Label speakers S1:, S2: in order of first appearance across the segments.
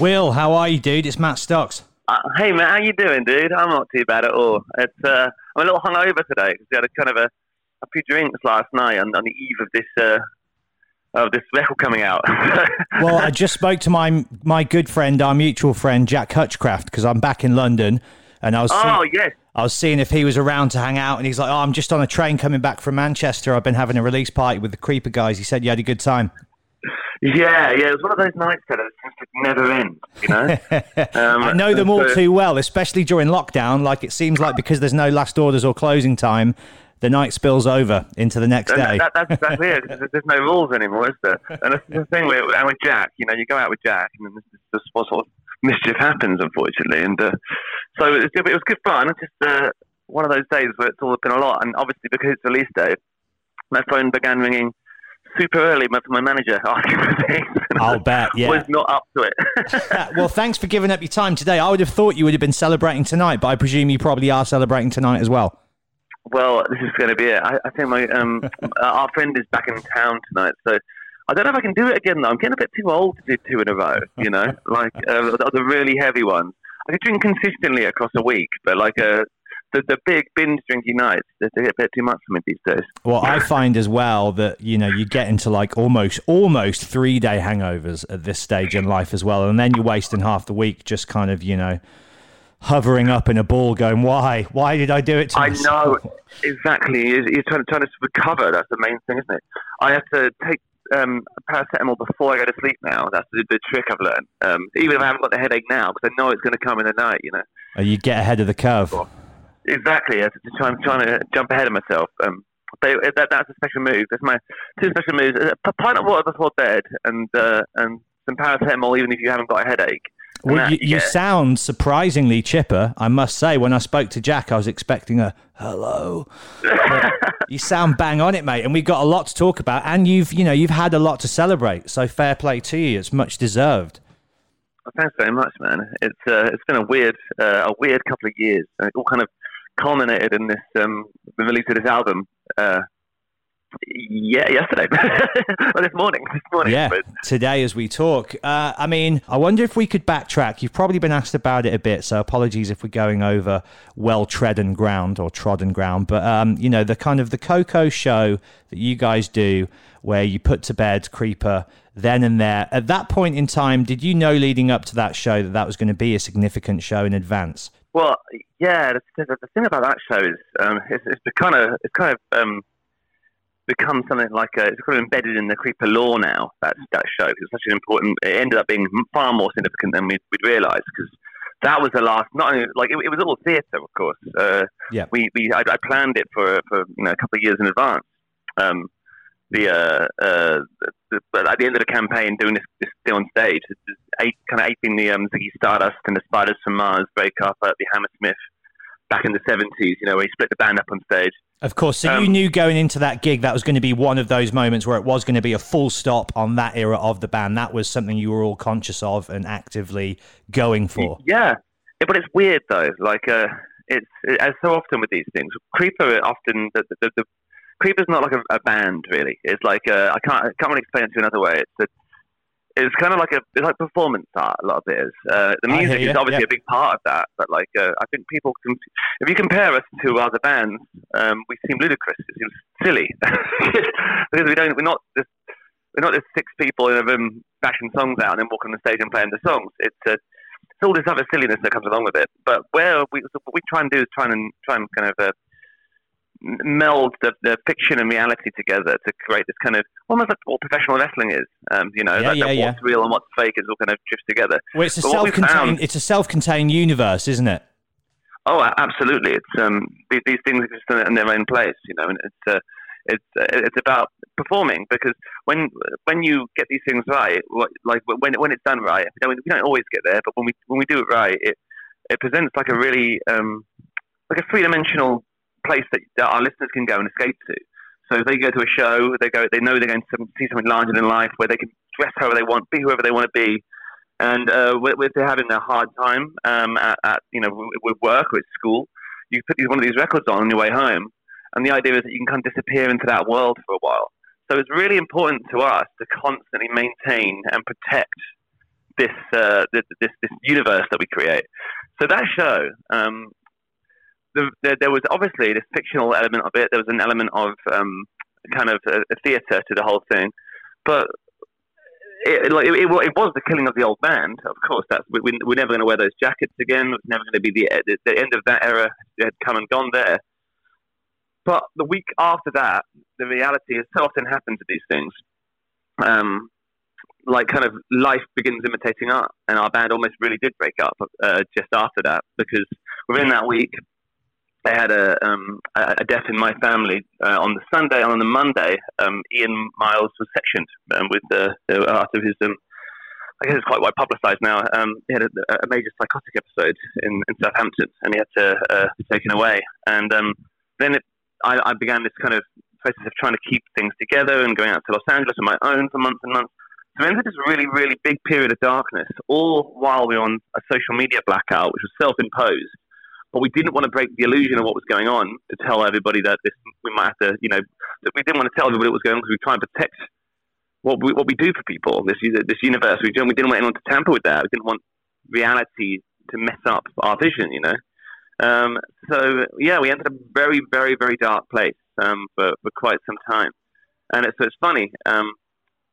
S1: Will, how are you, dude? It's Matt Stocks.
S2: Uh, hey man, how you doing, dude? I'm not too bad at all. It's uh, I'm a little hungover today because we had a kind of a, a few drinks last night on, on the eve of this uh, of this record coming out.
S1: Well, I just spoke to my my good friend, our mutual friend Jack Hutchcraft, because I'm back in London, and I was
S2: oh
S1: see-
S2: yes,
S1: I was seeing if he was around to hang out, and he's like, "Oh, I'm just on a train coming back from Manchester. I've been having a release party with the Creeper guys." He said you had a good time.
S2: Yeah, yeah. It was one of those nights that it just never end, you know. Um,
S1: I know them all
S2: so-
S1: too well, especially during lockdown. Like it seems like because there's no last orders or closing time, the night spills over into the next day.
S2: that, that's exactly it. There's no rules anymore, is there? And that's the thing with, and with Jack. You know, you go out with Jack, and then this is just what sort of mischief happens, unfortunately. And uh, so it was, it was good fun. It's just uh, one of those days where it's all been a lot. And obviously, because it's release day, my phone began ringing super early from my manager asking for things.
S1: I'll bet, yeah.
S2: Was not up to it.
S1: well, thanks for giving up your time today. I would have thought you would have been celebrating tonight, but I presume you probably are celebrating tonight as well.
S2: Well, this is going to be it. I, I think my um, our friend is back in town tonight, so I don't know if I can do it again. Though I'm getting a bit too old to do two in a row. You know, like uh, the, really heavy ones. I could drink consistently across a week, but like uh, the the big binge drinking nights, they get a bit too much for me these days.
S1: Well, I find as well that you know you get into like almost almost three day hangovers at this stage in life as well, and then you're wasting half the week just kind of you know hovering up in a ball, going, "Why? Why did I do it?" To
S2: I
S1: myself?"
S2: know exactly. You're, you're trying, trying to recover. That's the main thing, isn't it? I have to take um, paracetamol before I go to sleep now. That's the, the trick I've learned. Um, even if I haven't got the headache now, because I know it's going to come in the night. You know.
S1: Uh, You get ahead of the curve.
S2: Exactly. Yeah, I'm trying to jump ahead of myself. Um, but it- that, that's a special move. That's my two special moves: a pint of water before bed, and uh, and some paracetamol, even if you haven't got a headache.
S1: Well,
S2: that
S1: you, you
S2: get-
S1: sound surprisingly chipper, I must say. When I spoke to Jack, I was expecting a hello. You sound bang on it, mate, and we've got a lot to talk about. And you've, you know, you've had a lot to celebrate. So fair play to you. It's much deserved.
S2: Thanks very much, man. It's uh, it's been a weird uh, a weird couple of years. It all kind of culminated in this um, the release of this album uh, Yeah, yesterday. well, this morning. This morning.
S1: Yeah,
S2: But
S1: today as we talk. Uh, I mean, I wonder if we could backtrack. You've probably been asked about it a bit, so apologies if we're going over well trodden ground or trodden ground. But um, you know, the kind of the KOKO show that you guys do, where you put to bed Creeper then and there. At that point in time, did you know leading up to that show that that was going to be a significant show in advance?
S2: Well, yeah. The, the, the thing about that show is um, it's, it's kind of it's kind of um, become something like a, it's kind of embedded in the creeper lore now. That that show it's such an important. It ended up being far more significant than we'd, we'd realised because that was the last. Not only like it, it was all theatre, of course. Uh,
S1: Yeah.
S2: we we I, I planned it for for you know a couple of years in advance. Um, the uh, uh, but at the end of the campaign, doing this, this still on stage, it's eight, kind of aping the um, Ziggy Stardust and the Spiders from Mars break up at the Hammersmith back in the seventies. You know, where he split the band up on stage.
S1: Of course. So you
S2: Um,
S1: knew going into that gig that was going to be one of those moments where it was going to be a full stop on that era of the band. That was something you were all conscious of and actively going for.
S2: Yeah, Yeah, but it's weird though. Like, uh, it's it, as so often with these things. Creeper often the, the, the Creeper's not like a, a band really. It's like uh, I can't I can't really explain it to another way. It's a, it's kind of like a it's like performance art. A lot of it is. Uh, the music is obviously
S1: yeah.
S2: a big part of that, but like uh, I think people can if you compare us to other bands, um, we seem ludicrous. It seems silly because we don't we're not just we're not just six people in a room bashing songs out and then walking on the stage and playing the songs. It's uh, it's all this other silliness that comes along with it. But where we so what we try and do is try and try and kind of uh, meld the, the fiction and reality together to create this kind of almost like what professional wrestling is. Um, you know,
S1: Yeah,
S2: like
S1: yeah, yeah.
S2: what's real and what's fake is all kind of drifts together.
S1: Well, it's a
S2: But
S1: self-contained.
S2: found-
S1: It's a self-contained universe, isn't it?
S2: Oh, absolutely. It's um these, these things exist in- in their own place, you know, and it's uh, it's uh, it's about performing because when when you get these things right, what- like when when it's done right, you know, we don't always get there, but when we when we do it right, it it presents like a really um like a three dimensional place that, that our listeners can go and escape to. So if they go to a show, they go they know they're going to see something larger than life where they can dress however they want, be whoever they want to be, and uh, if they're having a hard time um, at, at you know with, work or at school, you put one of these records on on your way home, and the idea is that you can kind of disappear into that world for a while. So it's really important to us to constantly maintain and protect this uh, this this universe that we create. So that show, um, the, there, there was obviously this fictional element of it. There was an element of um, kind of a, a theatre to the whole thing, but it, like, it, it, it was the killing of the old band. Of course, that's we, we're never going to wear those jackets again. It's never going to be the, the the end of that era had come and gone there. But the week after that, the reality is so often happens to these things. Um, like kind of life begins imitating art, and our band almost really did break up uh, just after that because within that week they had a um, a a death in my family uh, on the Sunday. and On the Monday, um, Ian Miles was sectioned um, with the, the after his um, I guess it's quite well publicised now. Um, he had a, a major psychotic episode in, in Southampton, and he had to uh, be taken away. And um, then it, I, I began this kind of process of trying to keep things together and going out to Los Angeles on my own for months and months. So we entered this really, really big period of darkness, all while we were on a social media blackout, which was self-imposed. But we didn't want to break the illusion of what was going on to tell everybody that this we might have to, you know, we didn't want to tell everybody what was going on because we try and protect what we what we do for people. This this universe. We didn't we didn't want anyone to tamper with that. We didn't want reality to mess up our vision. You know. Um, so yeah, we entered a very very very dark place um, for for quite some time, and it's so it's funny. Um,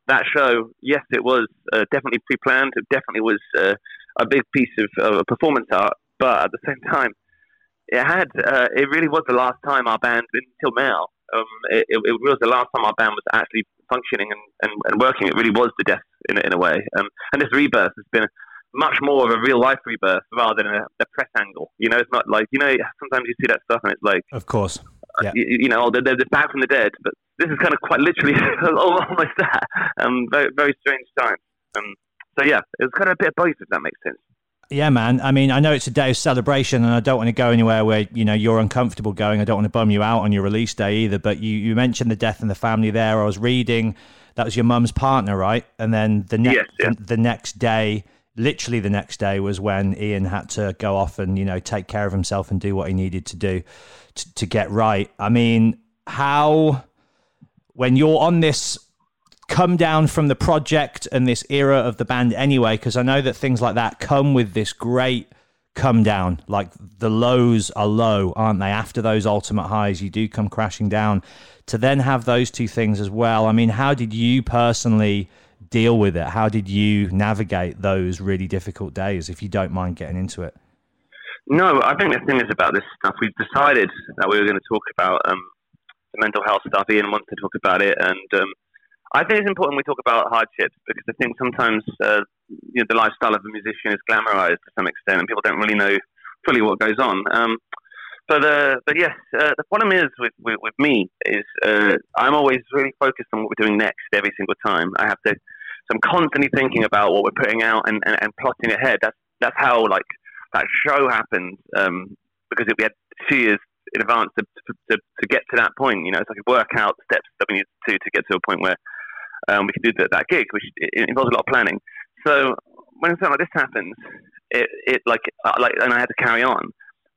S2: that show, yes, it was uh, definitely pre-planned. It definitely was uh, a big piece of, of performance art, but at the same time, it had uh, it really was the last time our band until now. Um, it, it, it was the last time our band was actually functioning and, and, and working. It really was the death in, a- in a way. Um, and this rebirth has been much more of a real life rebirth rather than a, a press angle. You know, it's not like you know sometimes you see that stuff and it's like
S1: Of course. Yeah.
S2: you, you know they're, they're back from the dead, but this is kind of quite literally almost that. Um, very very strange time. Um, so yeah, it was kind of a bit of both, if that makes sense.
S1: Yeah, man. I mean, I know it's a day of celebration, and I don't want to go anywhere where you know you're uncomfortable going. I don't want to bum you out on your release day either. But you, you mentioned the death and the family there. I was reading that was your mum's partner, right? And then the next
S2: Yes,
S1: the, the next day, literally the next day, was when Ian had to go off and you know take care of himself and do what he needed to do to, to get right. I mean, how when you're on this come down from the project and this era of the band anyway, because I know that things like that come with this great come down. Like the lows are low, aren't they? After those ultimate highs, you do come crashing down. To then have those two things as well. I mean, how did you personally deal with it? How did you navigate those really difficult days, if you don't mind getting into it?
S2: No, I think the thing is about this stuff. We've decided that we were going to talk about um, the mental health stuff. Ian wants to talk about it, and um, I think it's important we talk about hardships because I think sometimes uh, you know, the lifestyle of a musician is glamorized to some extent, and people don't really know fully what goes on. Um, but uh, but yes, uh, the problem is with, with, with me is uh, I'm always really focused on what we're doing next every single time. I have to, so I'm constantly thinking about what we're putting out and, and, and plotting ahead. That's that's how like that show happened um, because we had two years in advance to, to, to get to that point. You know, so I could work out steps that we needed to to get to a point where um, we could do that, that gig, which involves a lot of planning. So when something like this happens, it, it like uh, like and I had to carry on.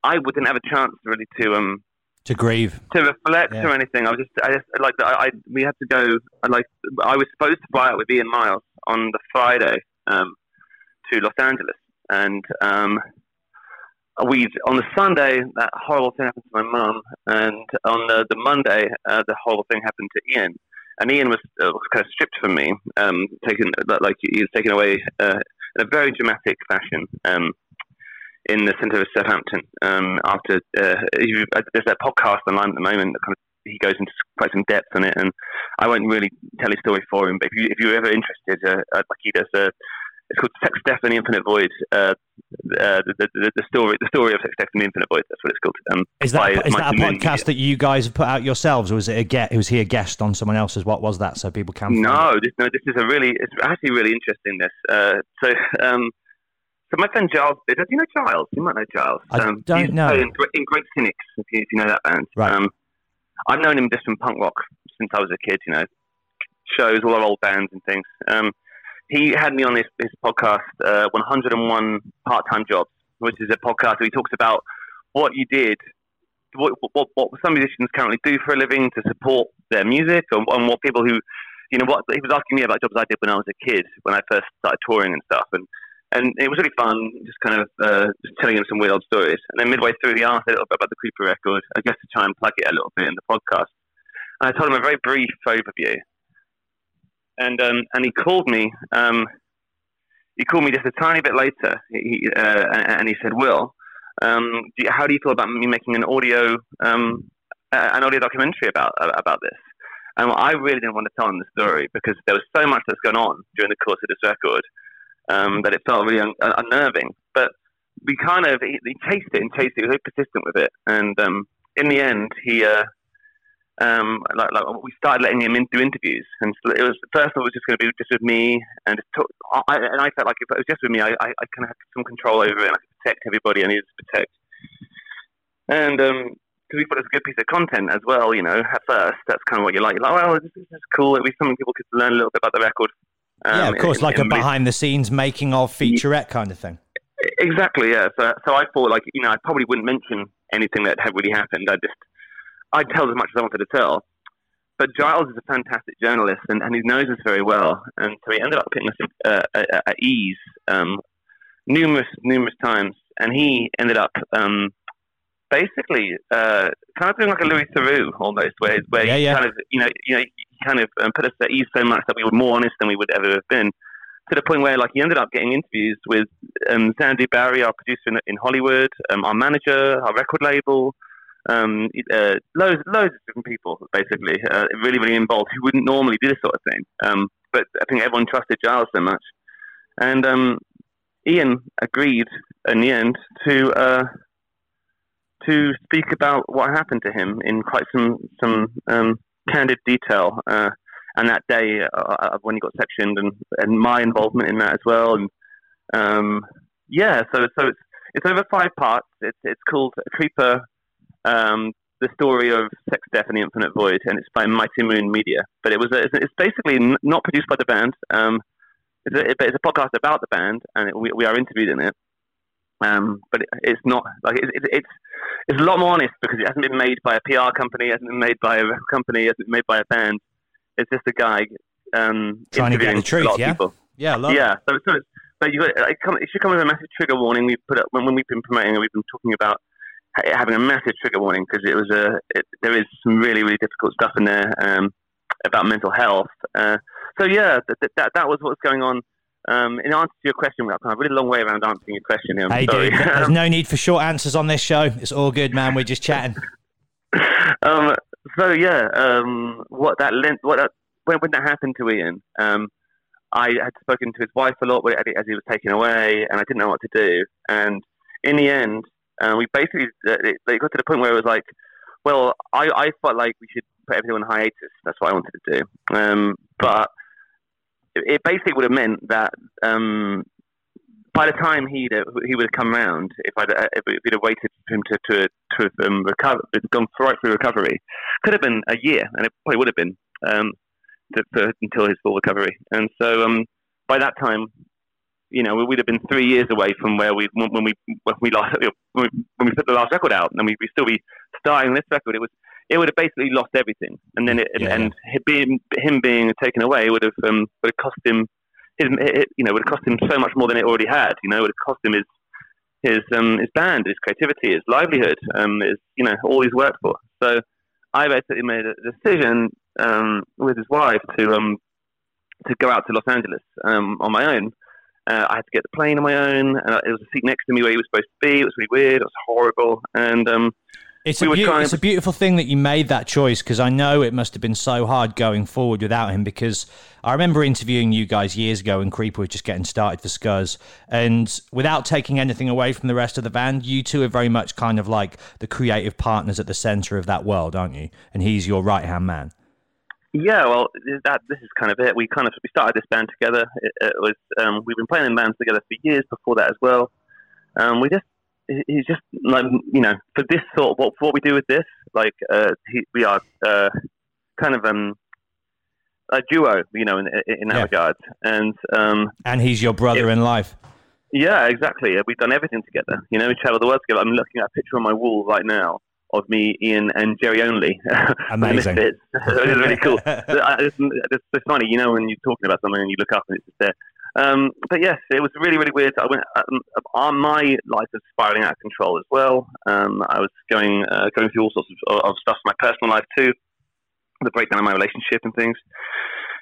S2: I wouldn't have a chance really to um
S1: To grieve.
S2: to reflect
S1: Yeah.
S2: or anything. I was just, I just like, I, I we had to go. Like, I was supposed to fly out with Ian Miles on the Friday um, to Los Angeles, and um, we on the Sunday that horrible thing happened to my mum, and on the, the Monday uh, the horrible thing happened to Ian. And Ian was, uh, kind of stripped from me, um, taken like he was taken away uh, in a very dramatic fashion. Um, in the centre of Southampton. Um, after uh, uh, there's that podcast online at the moment that kind of he goes into quite some depth on it, and I won't really tell his story for him. But if you if you're ever interested, uh, uh, like he does, uh, it's called Sex, Death, and the Infinite Void. Uh, uh, the, the, the story the story of Sex, Death, and the Infinite Void. That's what it's called. Um,
S1: Is that
S2: by
S1: is that a
S2: Moon
S1: podcast that you guys have put out yourselves, or was it a get? Was he a guest on someone else's? What was that? So people can.
S2: No, this, no, this is a really, it's actually really interesting. This, uh, so, um, so my friend Giles, do you know Giles? You might know Giles.
S1: I
S2: um,
S1: don't know.
S2: In, in Great Cynics, if you, if you know that band.
S1: Right.
S2: Um, I've known him just from punk rock since I was a kid. You know, shows, all our old bands and things. He had me on his, his podcast, uh, 101 Part-Time Jobs, which is a podcast where he talks about what you did what, what, what some musicians currently do for a living to support their music, and, and what people who, you know, what he was asking me about jobs I did when I was a kid, when I first started touring and stuff, and and it was really fun, just kind of uh, just telling him some weird old stories. And then midway through, he asked a little bit about the Creeper record, I guess to try and plug it a little bit in the podcast. And I told him a very brief overview, and um, and he called me. Um, he called me just a tiny bit later, he, uh, and he said, "Will." Um, do you, how do you feel about me making an audio um, an audio documentary about about this? And I really didn't want to tell him the story because there was so much that's gone on during the course of this record um, that it felt really un- unnerving. But we kind of he, he chased it and chased it. He was very persistent with it, and um, in the end, he. Uh, um, like, like we started letting him in, do interviews, and so it was first it was just going to be just with me, and just talk, I, and I felt like if it was just with me, I, I, I kind of had some control over it, and I could protect everybody I needed to protect. And um, because we thought it was a good piece of content as well, you know, at first that's kind of what you like. You're like, well, this, this is cool. At least some people could learn a little bit about the record.
S1: yeah,
S2: Um,
S1: of course,
S2: in-
S1: like a
S2: in this-
S1: behind the scenes making of featurette kind of thing.
S2: Exactly, yeah. So, so I thought, like, you know, I probably wouldn't mention anything that had really happened. I just, I'd tell as much as I wanted to tell. But Giles is a fantastic journalist, and, and he knows us very well. And so he ended up putting us uh, at, at ease um, numerous, numerous times. And he ended up um, basically uh, kind of doing like a Louis Theroux almost, where, where
S1: Yeah,
S2: he
S1: yeah.
S2: kind of, you know, you know, he kind of um, put us at ease so much that we were more honest than we would ever have been to the point where like he ended up getting interviews with um, Xandy Barry, our producer in, in Hollywood, um, our manager, our record label, um, uh, loads, loads of different people, basically, uh, really, really involved who wouldn't normally do this sort of thing. Um, but I think everyone trusted Giles so much, and um, Ian agreed in the end to uh, to speak about what happened to him in quite some some um, candid detail. Uh, and that day uh, uh, when he got sectioned, and, and my involvement in that as well, and um, yeah, so so it's it's over five parts. It's it's called Creeper, um, the story of Sex, Death, and the Infinite Void, and it's by Mighty Moon Media. But it was a, it's, it's basically n- not produced by the band. Um, it's a, it's a podcast about the band, and it, we we are interviewed in it. Um, but it, it's not like it, it, it's it's a lot more honest because it hasn't been made by a PR company, it hasn't been made by a record company, it hasn't been made by a band. it's just a guy um,
S1: Trying to get
S2: interviewing
S1: the truth,
S2: a lot of
S1: yeah?
S2: people.
S1: Yeah, love
S2: yeah. So, so it's, but you got it, come, it should come with a massive trigger warning. We put up when, when we've been promoting, it, we've been talking about ha- having a massive trigger warning because it was a it, there is some really really difficult stuff in there um, about mental health. Uh, so yeah, that, that that was what was going on. Um, in answer to your question, I've come a really long way around answering your question here.
S1: Hey, dude, there's no need for short answers on this show. It's all good, man. We're just chatting.
S2: um, so yeah, um, what that lent, what that, when, when that happened to Ian, um, I had spoken to his wife a lot as he was taken away, and I didn't know what to do. And in the end, uh, we basically uh, it, it got to the point where it was like, well, I, I felt like we should put everything on hiatus. That's what I wanted to do. Um, but it, basically would have meant that um, by the time he'd uh, he would have come round, if I'd uh, if we'd have waited for him to to to have um, recover, gone right through recovery, could have been a year, and it probably would have been um, to, for, until his full recovery. And so um, by that time, you know, we'd have been three years away from where we when we when we lost when we, when we put the last record out, and we would still be starting this record. It was it would have basically lost everything, and then it,
S1: Yeah.
S2: and him being, him being taken away would have um, would have cost him his it, you know would have cost him so much more than it already had. You know, it would have cost him his his um, his band, his creativity, his livelihood, um, his you know all he's worked for. So I basically made a decision um, with his wife to um, to go out to Los Angeles um, on my own. Uh, I had to get the plane on my own. Uh, it was a seat next to me where he was supposed to be. It was really weird. It was horrible. And um,
S1: It's,
S2: We
S1: a beau-
S2: trying-
S1: it's a beautiful thing that you made that choice because I know it must have been so hard going forward without him. Because I remember interviewing you guys years ago when Creeper was just getting started for Scuzz, and without taking anything away from the rest of the band, you two are very much kind of like the creative partners at the center of that world, aren't you? And he's your right hand man.
S2: Yeah, well, that this is kind of it. We kind of we started this band together. It, it was um, we've been playing in bands together for years before that as well. Um, we just he- he's just like you know for this sort of what what we do with this like uh, he, we are uh, kind of um, a duo, you know, in, in that
S1: Yeah.
S2: regard. And um,
S1: And he's your brother in life.
S2: yeah, exactly. We've done everything together. You know, we travel the world together. I'm looking at a picture on my wall right now of me, Ian, and Jerry Only.
S1: Amazing.
S2: it's, it's really cool. it's, it's, it's funny, you know, when you're talking about something and you look up and it's just there. Um, but yes, it was really, really weird. I went, um, uh, my life was spiraling out of control as well. Um, I was going uh, going through all sorts of, of stuff in my personal life too, the breakdown of my relationship and things.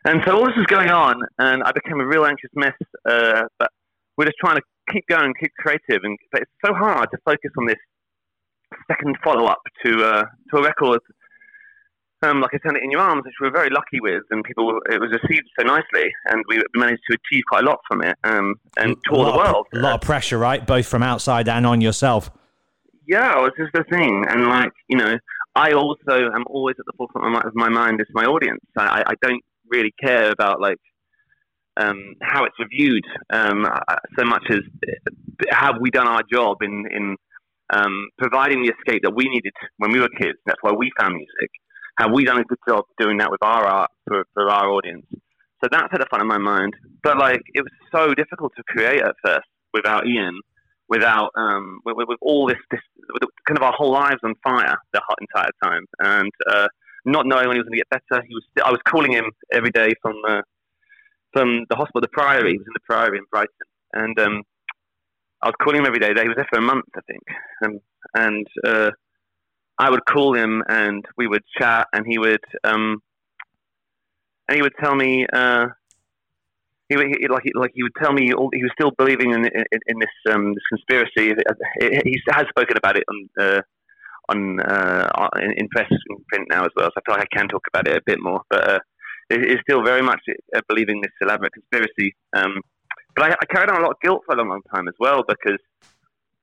S2: And so all this was going on, and I became a real anxious mess. Uh, but we're just trying to keep going, keep creative, and but it's so hard to focus on this second follow up to uh, to a record. Um, like I said, in your arms, which we were very lucky with, and people it was received so nicely, and we managed to achieve quite a lot from it, um, and
S1: A
S2: tour the
S1: of-
S2: world.
S1: a lot of pressure, right? Both from outside and on yourself.
S2: yeah, it's just the thing, and like you know, I also am always at the forefront of my, of my mind is my audience. I, I don't really care about like um, how it's reviewed um, so much as uh, have we done our job in in um, providing the escape that we needed when we were kids. That's why we found music. Have we done a good job doing that with our art for, for our audience? So that's at the front of my mind. But like, it was so difficult to create at first without Ian, without um, with, with, all this, this kind of our whole lives on fire the whole entire time, and uh, not knowing when he was going to get better. He was I was calling him every day from the from the hospital, the Priory. He was in the Priory in Brighton, and um, I was calling him every day. He was there for a month, I think, um, and uh, I would call him, and we would chat, and he would um, and he would tell me. Uh, he, he like he, like he would tell me all, he was still believing in in, in this um, this conspiracy. He has spoken about it on uh, on uh, in, in press and print now as well. So I feel like I can talk about it a bit more. But uh, still very much uh, believing this elaborate conspiracy. Um, but I, I carried on a lot of guilt for a long, long time as well because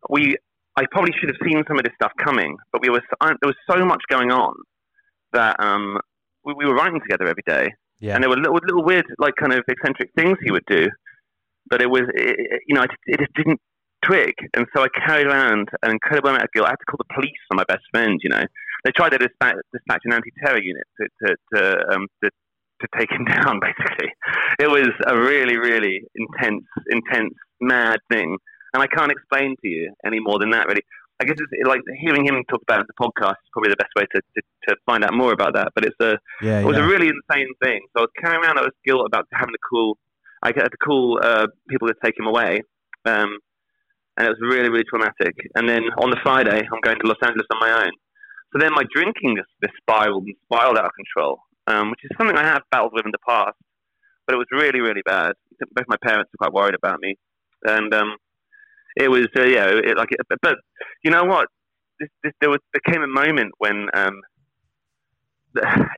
S2: we I probably should have seen some of this stuff coming, but we were there was so much going on that um, we, we were writing together every day,
S1: Yeah.
S2: and there were little, little weird, like kind of eccentric things he would do, but it was it- you know it, it just didn't twig, and so I carried around an incredible amount of guilt. I had to call the police on my best friend. You know, they tried to dispatch, dispatch an anti-terror unit to to to, um, to to take him down. Basically, it was a really really intense, intense, mad thing, and I can't explain to you any more than that. Really, I guess it's like hearing him talk about it in the podcast is probably the best way to, to, to find out more about that. But it's a
S1: Yeah,
S2: it was
S1: yeah.
S2: a really insane thing. So I was carrying around I was guilt about having to call, I had to call uh, people to take him away, um, and it was really, really traumatic. And then on the Friday, I'm going to Los Angeles on my own. So then my drinking just, just spiraled and spiraled out of control, um, which is something I have battled with in the past, but it was really, really bad. Both my parents were quite worried about me, and um, it was, uh, yeah, it, like, it, but you know what? This, this, there was there came a moment when um,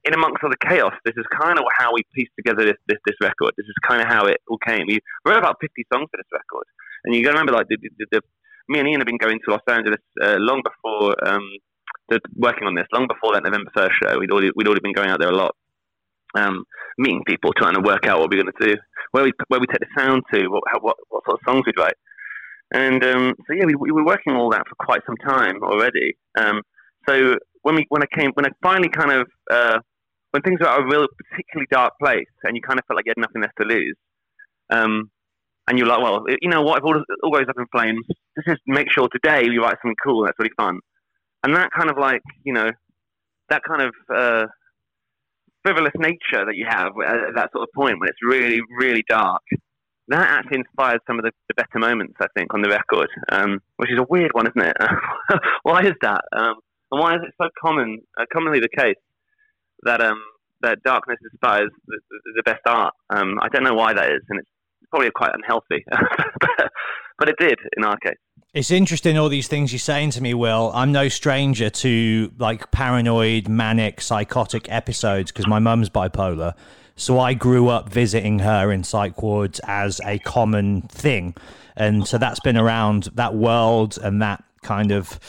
S2: in amongst all the chaos, this is kind of how we pieced together this, this, this record. This is kind of how it all came. We wrote about 50 songs for this record. And you got to remember, like, the, the, the, me and Ian have been going to Los Angeles uh, long before, um, working on this, long before that November 1st show. We'd already, we'd already been going out there a lot, um, meeting people, trying to work out what we're going to do, where we, where we take the sound to, what, how, what, what sort of songs we'd write. And um, so, yeah, we, we were working all that for quite some time already. Um, so when we when I came when I finally kind of uh, when things were at a real particularly dark place and you kind of felt like you had nothing left to lose, um, and you're like, well, you know what? If all, all goes up in flames, just make sure today we write something cool that's really fun. And that kind of like you know that kind of uh, frivolous nature that you have at that sort of point when it's really really dark. That actually inspired some of the, the better moments, I think, on the record, um, which is a weird one, isn't it? why is that? Um, and why is it so common, uh, commonly the case, that um, that darkness inspires the, the, best art? Um, I don't know why that is, and it's probably quite unhealthy, but, but it did in our case.
S1: It's interesting all these things you're saying to me, Will. I'm no stranger to like paranoid, manic, psychotic episodes because my mum's bipolar. So I grew up visiting her in psych wards as a common thing. And so that's been around that world and that kind of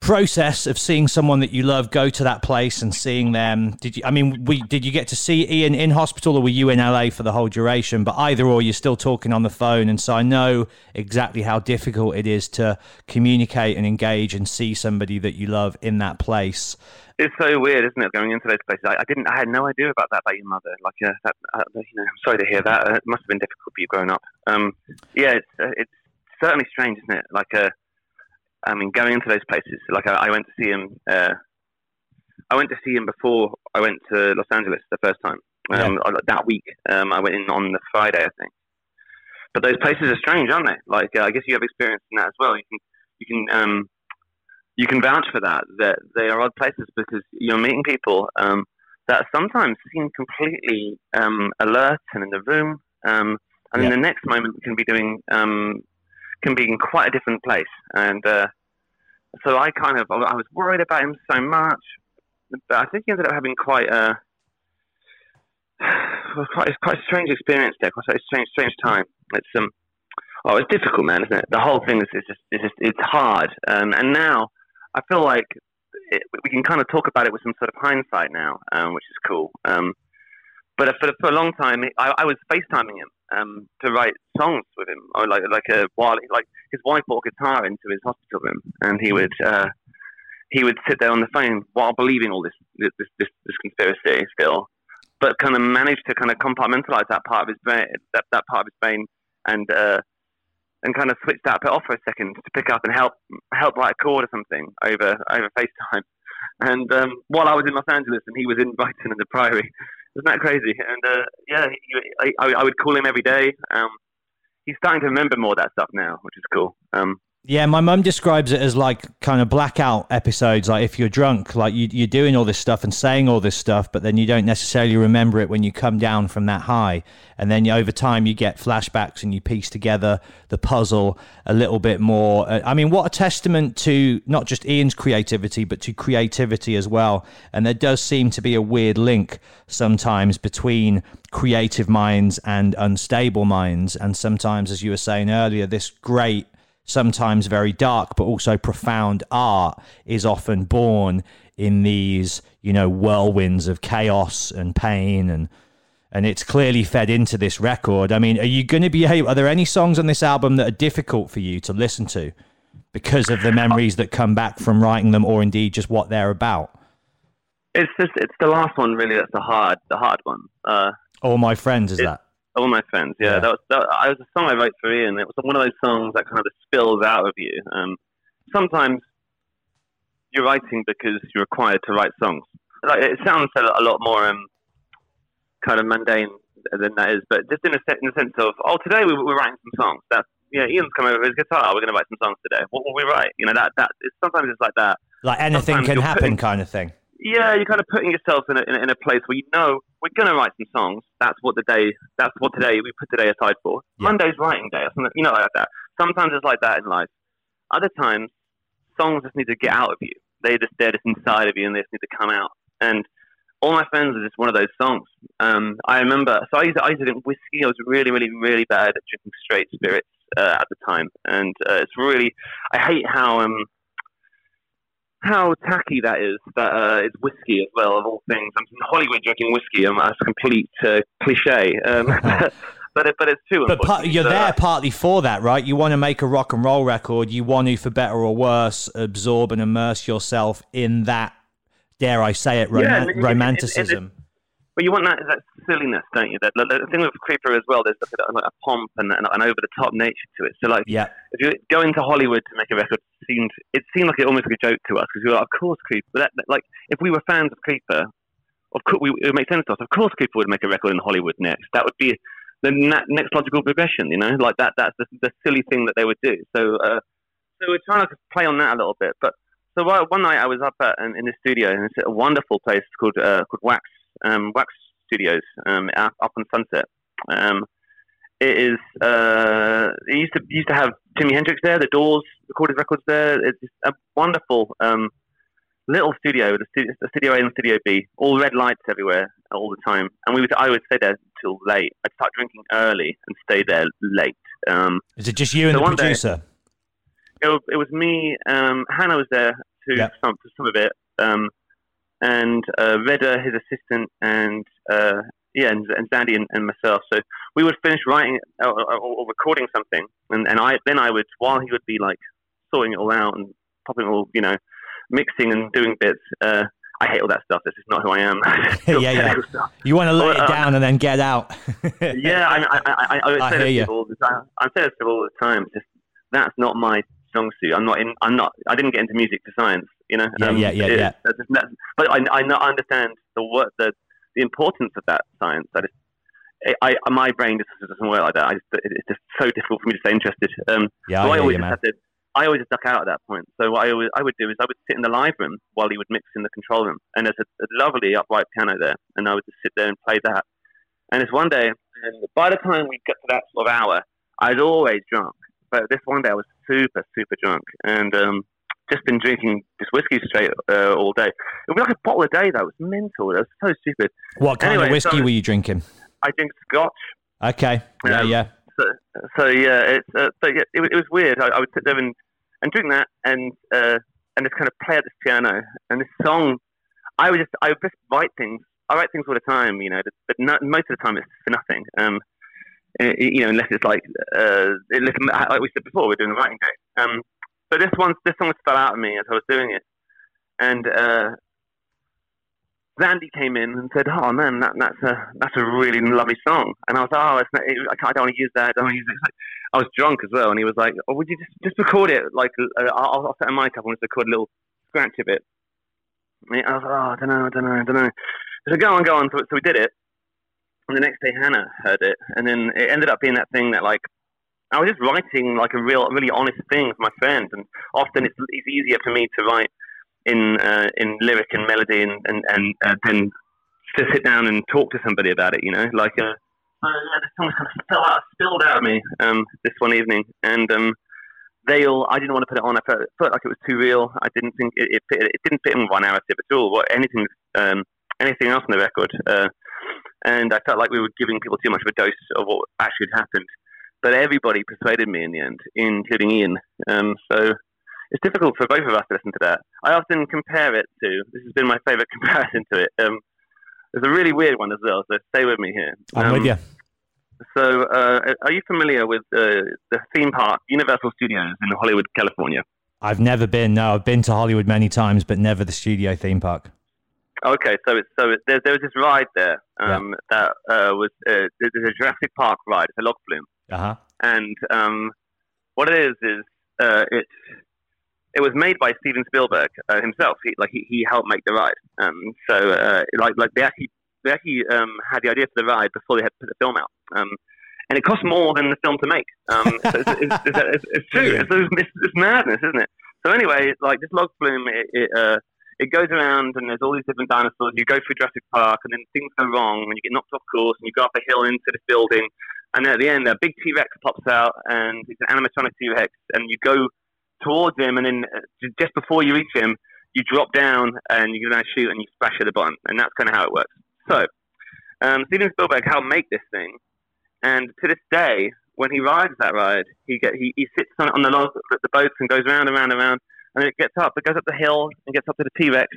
S1: process of seeing someone that you love go to that place and seeing them did you i mean we did you get to see ian in hospital or were you in la for the whole duration but either or you're still talking on the phone and so i know exactly how difficult it is to communicate and engage and see somebody that you love in that place
S2: It's so weird, isn't it? Going into those places, I, I didn't, I had no idea about that about your mother. Like, uh, that, uh, you know, I'm sorry to hear that. Uh, it must have been difficult for you growing up. Um, yeah, it's, uh, it's certainly strange, isn't it? Like, uh, I mean, going into those places, like I, I went to see him. Uh, I went to see him before I went to Los Angeles the first time. Um, That week, um, I went in on the Friday, I think. But those places are strange, aren't they? Like, uh, I guess you have experience in that as well. You can, you can, um, you can vouch for that. That they are odd places because you're meeting people um, that sometimes seem completely um, alert and in the room, um, and
S1: Yeah.
S2: in the next moment can be doing um, can be in quite a different place. And uh, so I kind of I was worried about him so much, but I think he ended up having quite a quite, quite a strange experience there. Quite a strange, strange time. It's um, oh, it's difficult, man, isn't it? The whole thing is, is just, it's just, it's hard. Um, and now I feel like it, we can kind of talk about it with some sort of hindsight now, um, which is cool. Um, but for, for a long time, I, I was FaceTiming him um, to write songs with him, or like like a while like his wife brought a guitar into his hospital room, and he would uh, he would sit there on the phone while believing all this this this, this conspiracy still, but kind of managed to kind of compartmentalize that part of his brain, that, that part of his brain, and uh, and kind of switch that bit off for a second to pick up and help help write a chord or something over over FaceTime. And um, while I was in Los Angeles and he was in Brighton and the Priory, isn't that crazy? And uh, yeah, he, I, I would call him every day. Um, he's starting to remember more of that stuff now, which is cool. Um,
S1: Yeah, my mum describes it as like kind of blackout episodes. Like if you're drunk, like you, you're doing all this stuff and saying all this stuff, but then you don't necessarily remember it when you come down from that high. And then you, over time, you get flashbacks and you piece together the puzzle a little bit more. Uh, I mean, what a testament to not just Ian's creativity, but to creativity as well. And there does seem to be a weird link sometimes between creative minds and unstable minds. And sometimes, as you were saying earlier, this great sometimes very dark but also profound art is often born in these you know whirlwinds of chaos and pain and and it's clearly fed into this record. I mean are you going to be able are there any songs on this album that are difficult for you to listen to because of the memories that come back from writing them or indeed just what they're about?
S2: It's just it's the last one really that's the hard the hard one. Uh,
S1: all my friends is
S2: It-
S1: that
S2: all my friends, yeah,
S1: Yeah.
S2: that was that, I was a song I wrote for Ian. It was one of those songs that kind of spills out of you. Um, sometimes you're writing because you're required to write songs. Like it sounds a a lot more um, kind of mundane than that is, but just in a, in the sense of, oh, today we, we're writing some songs. That's yeah, Ian's come over with his guitar. We're going to write some songs today. What will we write? You know that that it's, sometimes it's like that.
S1: Like anything
S2: Sometimes
S1: can happen,
S2: putting-
S1: kind of thing.
S2: Yeah, you're kind of putting yourself in a, in a, in a place where you know we're going to write some songs. That's what the day. That's what today we put today aside for.
S1: Yeah.
S2: Monday's writing day, or something. You know, like that. Sometimes it's like that in life. Other times, songs just need to get out of you. They just they're just inside of you, and they just need to come out. And all my friends are just one of those songs. Um, I remember. So I used to, I used to drink whiskey. I was really, really, really bad at drinking straight spirits uh, at the time, and uh, it's really. I hate how um how tacky that is. That uh, it's whiskey as well, of all things. I'm in Hollywood drinking whiskey. Um, that's a complete uh, cliche. Um, but it, but it's too.
S1: But part, you're
S2: So,
S1: there partly for that, right? You want to make a rock and roll record. You want to, for better or worse, absorb and immerse yourself in that. Dare I say it?
S2: Yeah,
S1: Roman-
S2: and it- it- it-
S1: romanticism.
S2: But you want that, that silliness, don't you? That, the, the thing with Creeper as well, there's like a, like a pomp and an, an over the top nature to it. So like,
S1: yeah,
S2: if you go into Hollywood to make a record, it seemed it seemed like it almost like a joke to us because we were like, of course Creeper. But that, that- like, if we were fans of Creeper, of course we, it would make sense to us. Of course Creeper would make a record in Hollywood next. That would be the na- next logical progression. You know, like that. That's the, the silly thing that they would do. So, uh, so we're trying to play on that a little bit. But so one one night I was up at, in, in the studio, and it's a wonderful place called uh, called Wax um, Wax Studios um, up up on Sunset. Um, it is. Uh, it used to used to have Jimi Hendrix there. The Doors recorded records there. It's just a wonderful um, little studio. The studio, the studio A and Studio B, all red lights everywhere all the time. And we would I would stay there till late. I'd start drinking early and stay there late. Um,
S1: is it just you and
S2: So
S1: the
S2: one day-
S1: producer?
S2: it, was, it was me. Um, Hannah was there to
S1: Yeah.
S2: some for some of it, um, and uh, Reda, his assistant, and uh, yeah, and, and Xandy and, and myself. So we would finish writing or, or, or recording something, and, and I then I would while he would be like sorting it all out and popping it all, you know, mixing and doing bits. Uh, I hate all that stuff. This is not who I am.
S1: Yeah, yeah.
S2: Stuff.
S1: You want to lay
S2: Well,
S1: it
S2: uh,
S1: down and then get out.
S2: yeah, I, I, I, I, would
S1: I
S2: say
S1: hear
S2: this
S1: you.
S2: people all the time. This all the time. Just that's not my song suit. I'm not in. I'm not. I didn't get into music for science. You know.
S1: Yeah, yeah, yeah,
S2: it-
S1: yeah.
S2: that's that's- but I, I know- I understand the work, the the importance of that science. I just, I, I my brain just doesn't work like that. I just, it's just so difficult for me to stay interested. Um,
S1: yeah,
S2: so
S1: I
S2: I always
S1: you,
S2: just had to. I always duck out at that point. So what I always, I would do is I would sit in the live room while he would mix in the control room, and there's a, a lovely upright piano there, and I would just sit there and play that. And it's one day, and by the time we got to that sort of hour, I was always drunk. But this one day I was super, super drunk, and um, just been drinking just whiskey straight uh, all day. It was like a bottle a day though. It was mental. It was so stupid.
S1: What kind of whiskey
S2: so-
S1: were you drinking?
S2: I drink scotch.
S1: Okay, yeah,
S2: Um,
S1: yeah.
S2: so, so yeah, it's uh, so yeah, it, was- it was weird. I, I would sit there and, and drink that and uh, and just kind of play at this piano and this song. I would just I would just write things. I write things all the time, you know, but not, most of the time it's for nothing. Um, you know, unless it's like uh, unless, like we said before, we're doing a writing day. Um, but this one, this song fell out of me as I was doing it, and uh, Xandy came in and said, "Oh man, that, that's a that's a really lovely song." And I was like, "Oh, it's not, I, can't, I don't want to use that. I don't want to use it." I was drunk as well, and he was like, "Oh, would you just just record it? Like, uh, I'll, I'll set a mic up and just record a little scratch of it." And I was like, "Oh, I don't know, I don't know, I don't know." So go on, go on. So, so we did it, and the next day Hannah heard it, and then it ended up being that thing that like I was just writing like a real, really honest thing for my friends, and often it's, it's easier for me to write in uh, in lyric and melody, and and and uh, then to sit down and talk to somebody about it. You know, like uh, uh, the song kind of fell out, spilled out of me um, this one evening, and um, they all. I didn't want to put it on. I felt, felt like it was too real. I didn't think it, it fit. It didn't fit in our narrative at all. What anything, um, anything else on the record. Uh, and I felt like we were giving people too much of a dose of what actually had happened. But everybody persuaded me in the end, including Ian. Um, so it's difficult for both of us to listen to that. I often compare it to. This has been my favourite comparison to it. Um, there's a really weird one as well. So stay with me here.
S1: I'm
S2: Um,
S1: with you.
S2: So, uh, are you familiar with uh, the theme park Universal Studios in Hollywood, California?
S1: I've never been. No, I've been to Hollywood many times, but never the studio theme park.
S2: Okay, so it's so it, there, there was this ride there um, that uh, was uh, there's a Jurassic Park ride. It's a log flume,
S1: Uh huh.
S2: and um, what it is is uh, it's it was made by Steven Spielberg uh, himself. He, like he, he helped make the ride. Um, so uh, like like they actually they actually um, had the idea for the ride before they had put the film out. Um, and it cost more than the film to make. Um, so it's, it's, it's, it's, it's true. It's madness, isn't it? So anyway, like this log flume, it, it, uh, it goes around and there's all these different dinosaurs. You go through Jurassic Park and then things go wrong and you get knocked off course and you go up a hill into this building. And then at the end, a big T Rex pops out and it's an animatronic T Rex and you go towards him and then uh, just before you reach him, you drop down and you're going to shoot and you splash at the button. And that's kind of how it works. So, um, Steven Spielberg helped make this thing. And to this day, when he rides that ride, he get he, he sits on, on the log, the boats and goes round and round and round, and it gets up. It goes up the hill and gets up to the T Rex.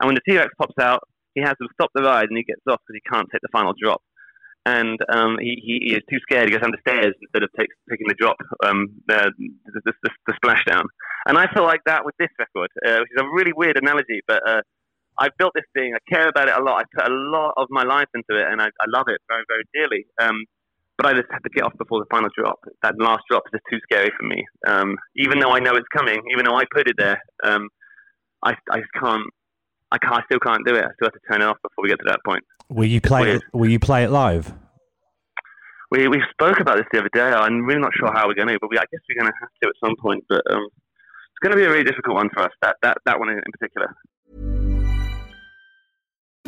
S2: And when the T Rex pops out, he has to stop the ride and he gets off because he can't take the final drop. And um, he, he, is too scared. He goes down the stairs instead of take, taking the drop, um, the, the, the, the, the splashdown. And I feel like that with this record, uh, which is a really weird analogy, but uh, I built this thing. I care about it a lot. I put a lot of my life into it, and I, I love it very, very dearly. Um, but I just had to get off before the final drop. That last drop is just too scary for me. Um, even though I know it's coming, even though I put it there, um, I, I just can't. I can't. I still can't do it. I still have to turn it off before we get to that point.
S1: Will you play it? Will you play it live?
S2: We we spoke about this the other day. I'm really not sure how we're going to, but we, I guess we're going to have to at some point. But um, it's going to be a really difficult one for us. That that that one in in particular.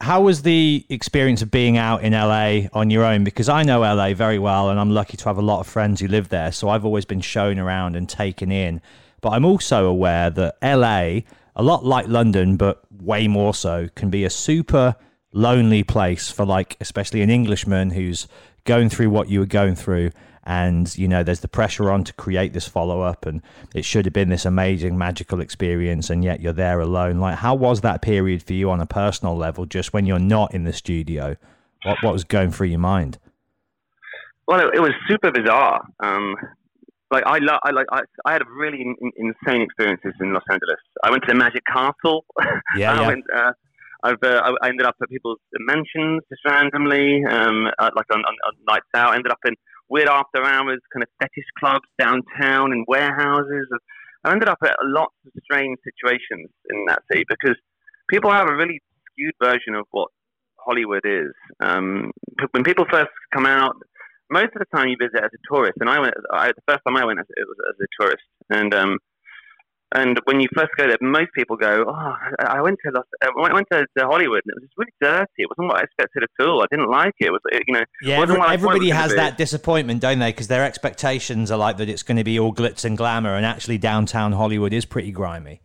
S1: How was the experience of being out in LA on your own? Because I know LA very well, and I'm lucky to have a lot of friends who live there. So I've always been shown around and taken in. But I'm also aware that LA, a lot like London, but way more so, can be a super lonely place for like, especially an Englishman who's going through what you were going through. And you know, there's the pressure on to create this follow up, and it should have been this amazing, magical experience, and yet you're there alone. Like, how was that period for you on a personal level, just when you're not in the studio? What what was going through your mind?
S2: Well, it, it was super bizarre. Um, like I, lo- I like I, I had really in, in, insane experiences in Los Angeles. I went to the Magic Castle.
S1: Yeah,
S2: I
S1: yeah.
S2: went. Uh, I've uh, I I ended up at people's mansions just randomly, um, uh, like on, on, on nights out. Ended up in weird after hours kind of fetish clubs downtown and warehouses. I ended up at lots of strange situations in that city because people have a really skewed version of what Hollywood is. Um, when people first come out, most of the time you visit as a tourist, and I went. I, the first time I went, it was as a tourist, and um, and when you first go there, most people go, "Oh, I went to Los, I went- to, Hollywood, and it was just really dirty. It wasn't what I expected at all. I didn't like it. It was, you know,
S1: Yeah,
S2: wasn't
S1: every-
S2: what I thought it
S1: everybody has that disappointment, don't they? Because their expectations are like that it's going to be all glitz and glamour, and actually downtown Hollywood is pretty grimy.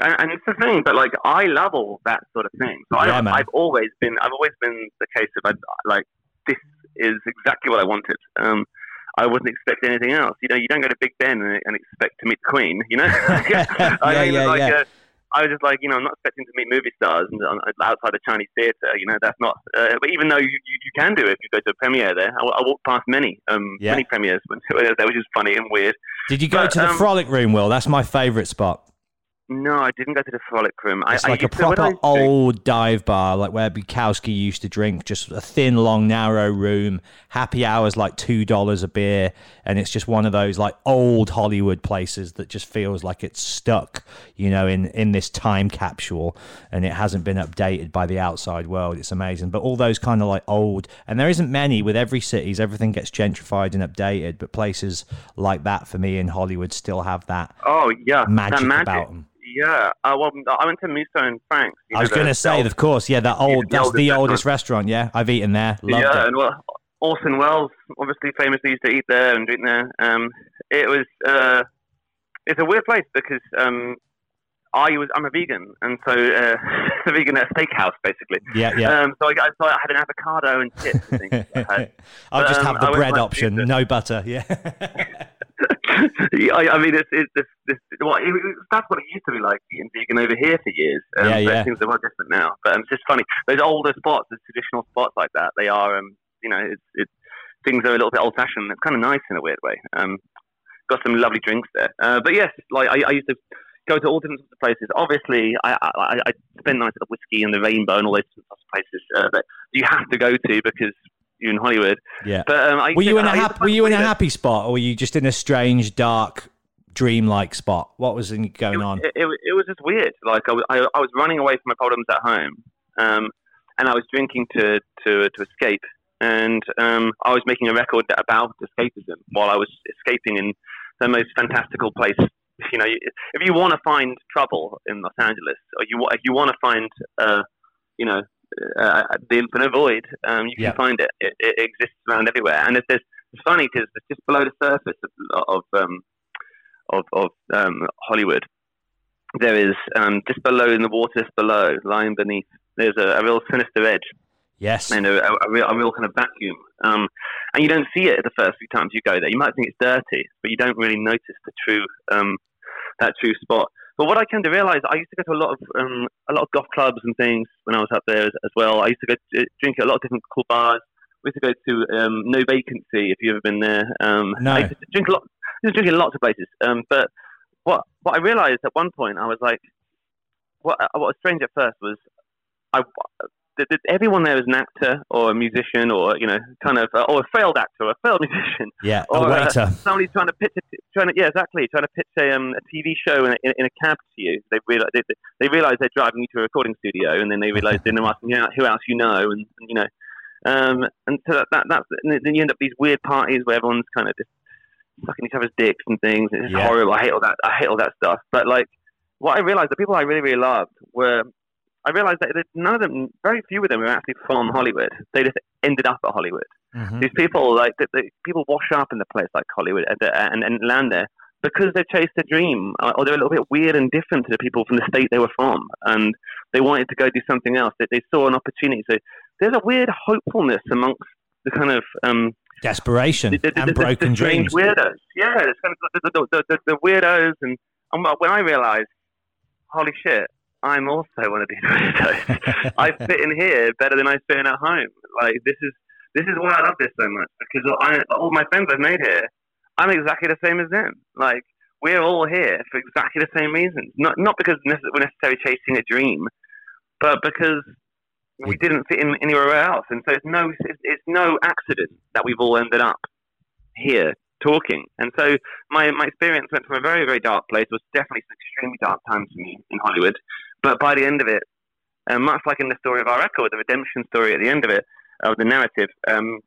S2: and, and it's the thing, but like I love all that sort of thing. So
S1: Yeah,
S2: I,
S1: man.
S2: I've always been, I've always been the case of I, like this is exactly what I wanted. Um, I wasn't expecting anything else. You know, you don't go to Big Ben and, and expect to meet the Queen. You know, I
S1: Yeah,
S2: mean,
S1: yeah,
S2: like,
S1: yeah.
S2: Uh, I was just like, you know, I'm not expecting to meet movie stars and, on, outside the Chinese theatre. You know, that's not. Uh, but even though you, you, you can do it if you go to a premiere there, I, I walked past many um
S1: Yeah.
S2: many premieres, when I was there, which is funny and weird.
S1: Did you go
S2: But,
S1: to the
S2: um,
S1: Frolic Room, Will? That's my favourite spot.
S2: No, I didn't go to the Frolic Room.
S1: It's
S2: I, I
S1: like a
S2: used to- when I
S1: proper
S2: to-
S1: old dive bar, like where Bukowski used to drink. Just a thin, long, narrow room. Happy hours like two dollars a beer, and it's just one of those like old Hollywood places that just feels like it's stuck, you know, in in this time capsule, and it hasn't been updated by the outside world. It's amazing. But all those kind of like old, and there isn't many with every cities. Everything gets gentrified and updated, but places like that for me in Hollywood still have that
S2: Oh yeah,
S1: magic,
S2: that magic.
S1: about them.
S2: Yeah, uh, well, I went to Musso and Frank's.
S1: I was going to say, of course, yeah, that old,
S2: the
S1: that's
S2: oldest
S1: the
S2: restaurant.
S1: oldest restaurant. Yeah, I've eaten there. Loved
S2: yeah,
S1: it.
S2: and well, Orson Welles obviously famously used to eat there and drink there. Um, it was uh, it's a weird place because um, I was I'm a vegan, and so uh, a vegan at a steakhouse basically.
S1: Yeah, yeah.
S2: Um, so I, so I had an avocado and chips. I had.
S1: I'll just
S2: um,
S1: have the
S2: I
S1: bread option,
S2: pizza.
S1: no butter. Yeah,
S2: I, I mean, it's, it's this, this, well, it, that's what it used to be like eating vegan over here for years. Um,
S1: Yeah, yeah.
S2: Things are well different now. But um, it's just funny. Those older spots, the traditional spots like that, they are, um, you know, it's, it's, things are a little bit old fashioned. It's kind of nice in a weird way. Um, got some lovely drinks there. Uh, but yes, like I, I used to go to all different sorts of places. Obviously, I, I, I- I spend nights at the whiskey and the rainbow and all those sorts of places uh, that you have to go to because you're in Hollywood.
S1: yeah.
S2: But um, I
S1: Were you in a
S2: I
S1: happy? Were you in a happy spot, or were you just in a strange, dark, dreamlike spot? What was in- going on?
S2: It, it, it was just weird. Like I, was- I, I was running away from my problems at home, um, and I was drinking to to, to escape. And um, I was making a record about escapism while I was escaping in the most fantastical place. You know, if you want to find trouble in Los Angeles, or you if you want to find, uh, you know, uh, the infinite void, um, you can
S1: Yeah.
S2: find it. it. It exists around everywhere, and it's, it's it's funny because it's just below the surface of, of um, of, of um, Hollywood, there is um, just below in the water, just below, lying beneath, there's a, a real sinister edge
S1: Yes.
S2: and a, a, a, real, a real kind of vacuum. Um, and you don't see it the first few times you go there. You might think it's dirty, but you don't really notice the true um, that true spot. But what I came to realize, I used to go to a lot of um, a lot of golf clubs and things when I was up there as, as well. I used to go to, drink at a lot of different cool bars. We used to go to um, No Vacancy if you've ever been there. Um,
S1: No.
S2: I used to drink a lot. I used to drink in lots of places. Um, but what what I realized at one point, I was like, what what was strange at first was I everyone there is an actor or a musician or you know kind of uh, or a failed actor or a failed musician
S1: Yeah. A
S2: or uh,
S1: waiter.
S2: somebody trying to pitch a, trying to yeah exactly trying to pitch a, um, a TV show in a, in, a cab to you they realize they, they realize they're driving you to a recording studio and then they realize then they're asking who, who else you know and, and you know um, and so that, that that's and then you end up these weird parties where everyone's kind of just sucking each other's dicks and things it's
S1: Yeah.
S2: horrible I hate all that I hate all that stuff but like what I realized the people I really really loved were I realized that none of them, very few of them, were actually from Hollywood. They just ended up at Hollywood.
S1: Mhm.
S2: These people, like the, the people, wash up in a place like Hollywood and, uh, and, and land there because they've chased a dream, uh, or they're a little bit weird and different to the people from the state they were from, and they wanted to go do something else. They, they saw an opportunity. So there's a weird hopefulness amongst the kind of um,
S1: Desperation
S2: the, the,
S1: and
S2: the,
S1: broken
S2: the strange
S1: dreams.
S2: weirdos. Yeah, it's kind of the, the, the, the, the weirdos, and, and when I realized, holy shit, I'm also one of these weirdos. I fit in here better than I fit in at home. Like this is this is why I love this so much because I, all my friends I've made here, I'm exactly the same as them. Like we're all here for exactly the same reasons. Not not because we're necessarily chasing a dream, but because we didn't fit in anywhere else. And so it's no it's, it's no accident that we've all ended up here talking. And so my, my experience went from a very, very dark place. It was definitely some extremely dark times for me in Hollywood. But by the end of it, uh, much like in the story of our record, the redemption story at the end of it, of the narrative, um,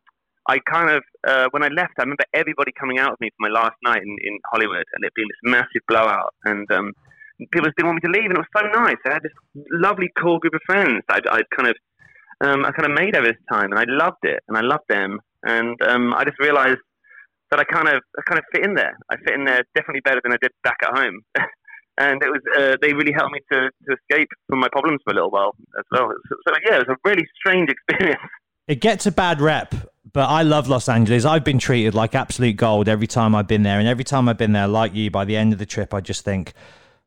S2: I kind of, uh, when I left, I remember everybody coming out with me for my last night in, in Hollywood and it being this massive blowout. And um, people didn't want me to leave. And it was so nice. I had this lovely, cool group of friends I'd, I'd kind of, um, I kind of made over this time. And I loved it. And I loved them. And um, I just realized that I kind of I kind of fit in there. I fit in there definitely better than I did back at home. and it was uh, they really helped me to, to escape from my problems for a little while as well. So, so yeah, it was a really strange experience.
S1: It gets a bad rep, but I love Los Angeles. I've been treated like absolute gold every time I've been there, and every time I've been there, like you, by the end of the trip, I just think,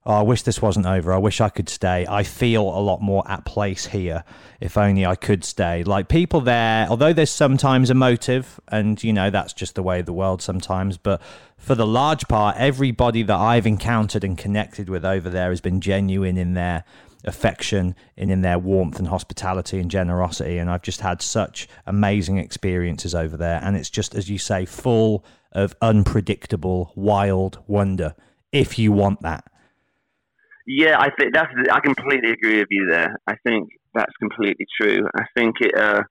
S1: oh, I wish this wasn't over. I wish I could stay. I feel a lot more at place here. If only I could stay. Like people there, although there's sometimes a motive, and you know that's just the way of the world sometimes. But for the large part, everybody that I've encountered and connected with over there has been genuine in their affection and in their warmth and hospitality and generosity. And I've just had such amazing experiences over there. And it's just, as you say, full of unpredictable, wild wonder if you want that.
S2: Yeah, I think that's. I completely agree with you there. I think that's completely true. I think it. Uh,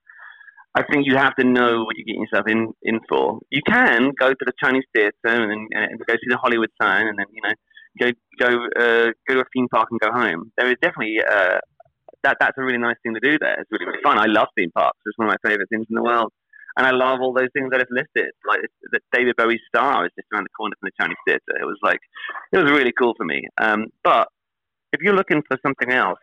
S2: I think you have to know what you're getting yourself in, in for. You can go to the Chinese theatre and, and, go see the Hollywood sign, and then you know go go uh, go to a theme park and go home. There is definitely uh, that. That's a really nice thing to do. There, it's really really fun. I love theme parks. It's one of my favorite things in the world, and I love all those things that I've listed. Like that David Bowie's star is just around the corner from the Chinese theatre. It was like it was really cool for me. Um, but if you're looking for something else,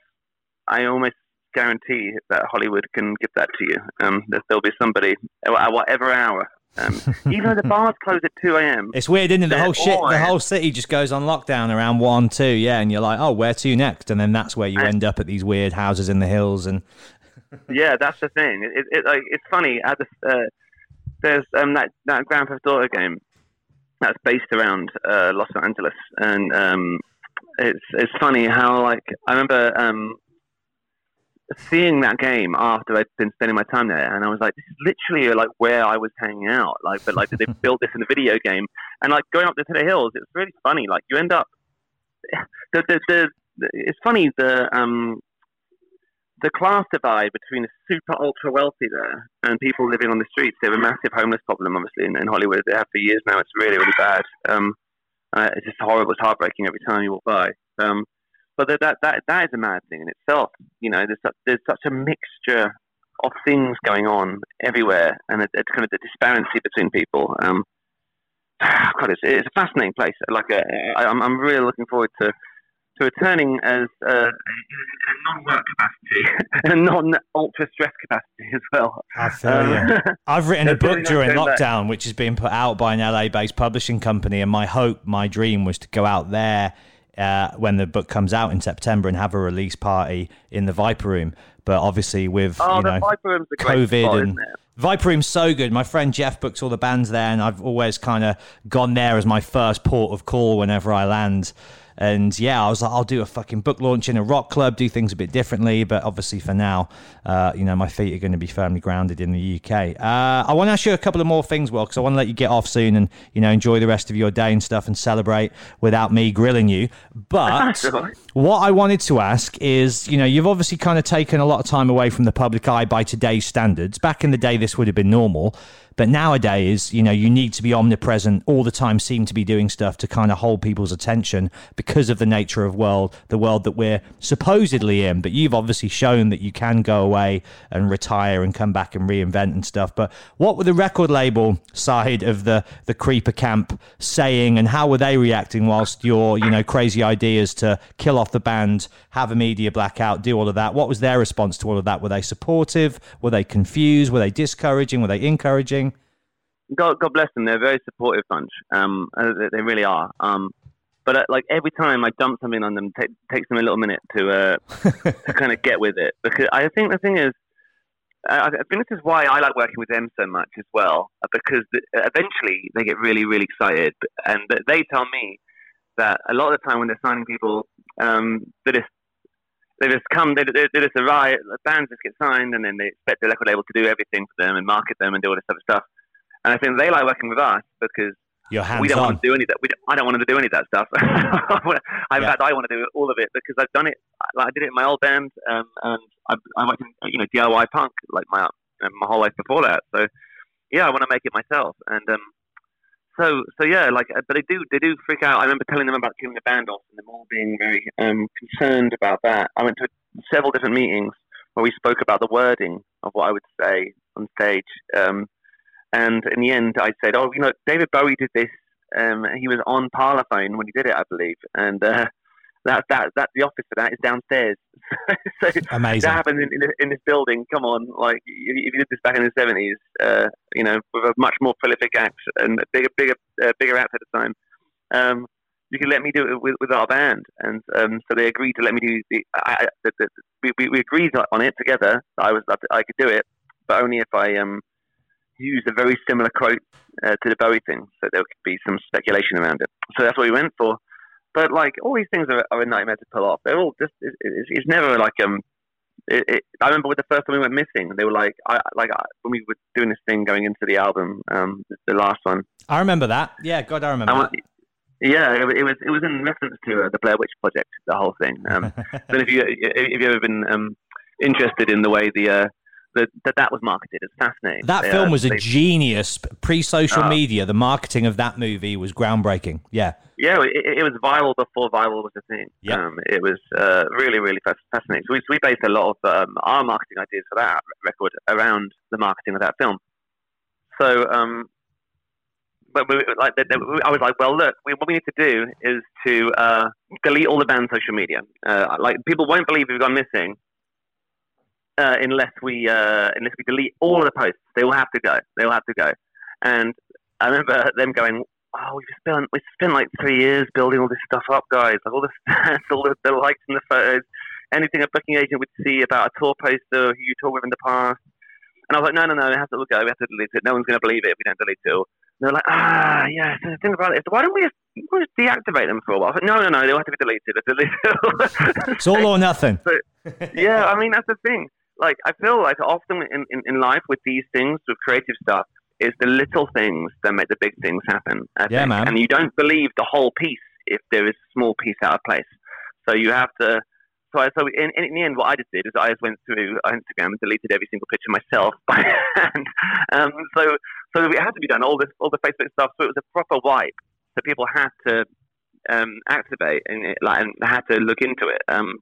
S2: I almost guarantee that Hollywood can give that to you. Um, that there'll be somebody at whatever hour. Um, even though the bars close at two a.m.
S1: It's weird, isn't it? The whole shit, the whole city just goes on lockdown around one, two, yeah, and you're like, oh, where to next? And then that's where you end up at these weird houses in the hills, and
S2: yeah, that's the thing. It, it, like it's funny. At the, uh, there's um, that that Grand Theft Auto game that's based around uh, Los Angeles, and um, it's it's funny how like I remember um, seeing that game after I'd been spending my time there, and I was like, this is literally like where I was hanging out. Like, but like they built this in a video game, and like going up to the hills, it's really funny. Like you end up the the, the, the it's funny the um the class divide between the super ultra wealthy there and people living on the streets. They have a massive homeless problem, obviously, in, in Hollywood. They have for years now. It's really, really bad. Um, uh, it's just horrible. It's heartbreaking every time you walk by. Um, but that, that that that is a mad thing in itself. You know, there's such, there's such a mixture of things going on everywhere, and it, it's kind of the disparity between people. Um, God, it's, it's a fascinating place. Like, uh, I'm I'm really looking forward to to returning as uh, a non-work capacity, a non-ultra stress capacity as well.
S1: I feel
S2: Um,
S1: you. I've written a
S2: it's really
S1: book during
S2: going back.
S1: lockdown, which has been put out by an LA-based publishing company, and my hope, my dream, was to go out there uh, when the book comes out in September and have a release party in the Viper Room. But obviously, with
S2: Oh,
S1: you know
S2: Viper Room's a great
S1: COVID
S2: spot,
S1: and
S2: isn't it?
S1: Viper Room's so good. My friend Jeff books all the bands there, and I've always kind of gone there as my first port of call whenever I land. And yeah, I was like, I'll do a fucking book launch in a rock club, do things a bit differently. But obviously, for now, uh, you know, my feet are going to be firmly grounded in the UK. Uh, I want to ask you a couple of more things, Will, because I want to let you get off soon and you know enjoy the rest of your day and stuff and celebrate without me grilling you. But what I wanted to ask is, you know, you've obviously kind of taken a lot of time away from the public eye by today's standards. Back in the day, this would have been normal. But nowadays, you know, you need to be omnipresent all the time, seem to be doing stuff to kind of hold people's attention because of the nature of world, the world that we're supposedly in. But you've obviously shown that you can go away and retire and come back and reinvent and stuff. But what were the record label side of the the creeper camp saying, and how were they reacting whilst your you know crazy ideas to kill off the band, have a media blackout, do all of that? What was their response to all of that? Were they supportive? Were they confused? Were they discouraging? Were they encouraging?
S2: God, God bless them. They're a very supportive bunch. Um, uh, they, really are. Um, but uh, like every time I dump something on them, it takes them a little minute to uh, to kind of get with it. Because I think the thing is, I, I think this is why I like working with them so much as well. uh, Because th- eventually they get really, really excited, and they tell me that a lot of the time when they're signing people, um, they just they just come, they, they, they just arrive, the bands just get signed, and then they expect the record label to do everything for them and market them and do all this other stuff. And I think they like working with us because we don't
S1: on.
S2: want to do any of that. We don't, I don't want to do any of that stuff. In
S1: Yeah.
S2: fact, I want to do all of it because I've done it. Like I did it in my old band, um, and I, I worked in you know DIY punk like my uh, my whole life before that. So yeah, I want to make it myself. And um, so so yeah, like uh, but they do they do freak out. I remember telling them about killing the band off, and them all being very um, concerned about that. I went to several different meetings where we spoke about the wording of what I would say on stage. Um, and in the end, I said, "Oh, you know, David Bowie did this. Um, he was on Parlophone when he did it, I believe, and uh, that that that the office for that is downstairs. so
S1: Amazing.
S2: that happened in, in, in this building. Come on, like if you did this back in the seventies, uh, you know, with a much more prolific act and a bigger, bigger, uh, bigger act at the time, um, you can let me do it with, with our band, and um, so they agreed to let me do the. I, the, the, we, we agreed on it together. that I was I could do it, but only if I um used a very similar quote uh, to the Bowie thing, so there could be some speculation around it. So that's what we went for. But like all these things are, are a nightmare to pull off. They're all just it, it's, it's never like um. It, it, I remember with the first time we went missing, they were like, I like I, when we were doing this thing going into the album, um, the last one.
S1: I remember that. Yeah, God, I remember.
S2: I yeah, it, was it was in reference to uh, the Blair Witch Project, the whole thing. Um, then if you if you've ever been um, interested in the way the uh, the, that that was marketed, it's fascinating.
S1: That
S2: They,
S1: film
S2: uh,
S1: was a
S2: they-
S1: genius. Pre-social
S2: Ah.
S1: media, the marketing of that movie was groundbreaking. Yeah.
S2: yeah, it, it was viral before viral was a thing.
S1: Yep.
S2: Um, it was uh, really really fascinating. So we, we based a lot of um, our marketing ideas for that record around the marketing of that film. So. Um, but we, like, the- the- I was like, well, look, we, what we need to do is to uh, delete all the band's social media. Uh, like, people won't believe we've gone missing uh, unless we uh, unless we delete all of the posts. They will have to go. They will have to go. And I remember them going, "Oh, we've spent we spent like three years building all this stuff up, guys. Like all the stats, all the, the likes and the photos, anything a booking agent would see about a tour poster who you toured with in the past." And I was like, "No, no, no, we have to look go. We have to delete it. No one's going to believe it if we don't delete it." all." And they're like, "Ah, yeah. So the thing about it is, why don't we just, don't just deactivate them for a while?" I was like, "No, no, no. They'll have to be deleted. They're deleted."
S1: It's all or nothing.
S2: So, yeah, I mean that's the thing. Like I feel like often in, in, in life with these things, with creative stuff, is the little things that make the big things happen. I
S1: Yeah,
S2: think.
S1: man.
S2: And you don't believe the whole piece if there is a small piece out of place. So you have to. So, I, so in, in the end, what I just did is I just went through Instagram and deleted every single picture myself by hand. Um, so, so it had to be done. All this, all the Facebook stuff. So it was a proper wipe. So people had to um, activate and, it, like, and had to look into it. Um,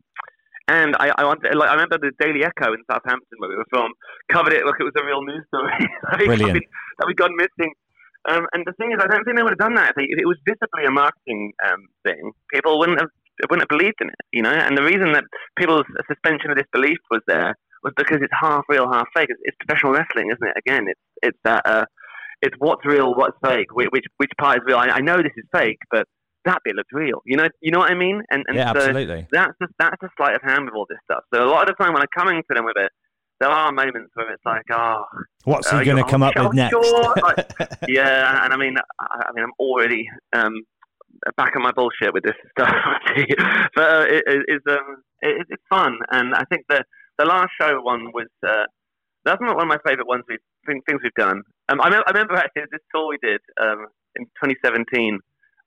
S2: and I, I wanted, like, I remember the Daily Echo in Southampton where we were from covered it like it was a real news story. that
S1: Brilliant.
S2: gone- that we'd gone missing. Um, and the thing is, I don't think they would have done that if, it was visibly a marketing um, thing. People wouldn't have wouldn't have believed in it, you know. And the reason that people's suspension of disbelief was there was because it's half real, half fake. It's, it's professional wrestling, isn't it? Again, it's it's that uh, it's what's real, what's fake, which which, which part is real. I, I know this is fake, but that bit looks real. You know, you know what I mean? And, and
S1: Yeah,
S2: so
S1: absolutely.
S2: that's just that's the sleight of hand with all this stuff. So a lot of the time when I'm coming to them with it, there are moments where it's like, oh,
S1: What's
S2: uh,
S1: he going to come up with next?
S2: sure. Like, yeah, and I mean, I, I mean, I'm already um, back on my bullshit with this stuff, but uh, it, it, it's um, it, it's fun, and I think the the last show one was uh, that's not one of my favorite ones we've things we've done. Um, I, remember, I remember actually this tour we did um, in 2017,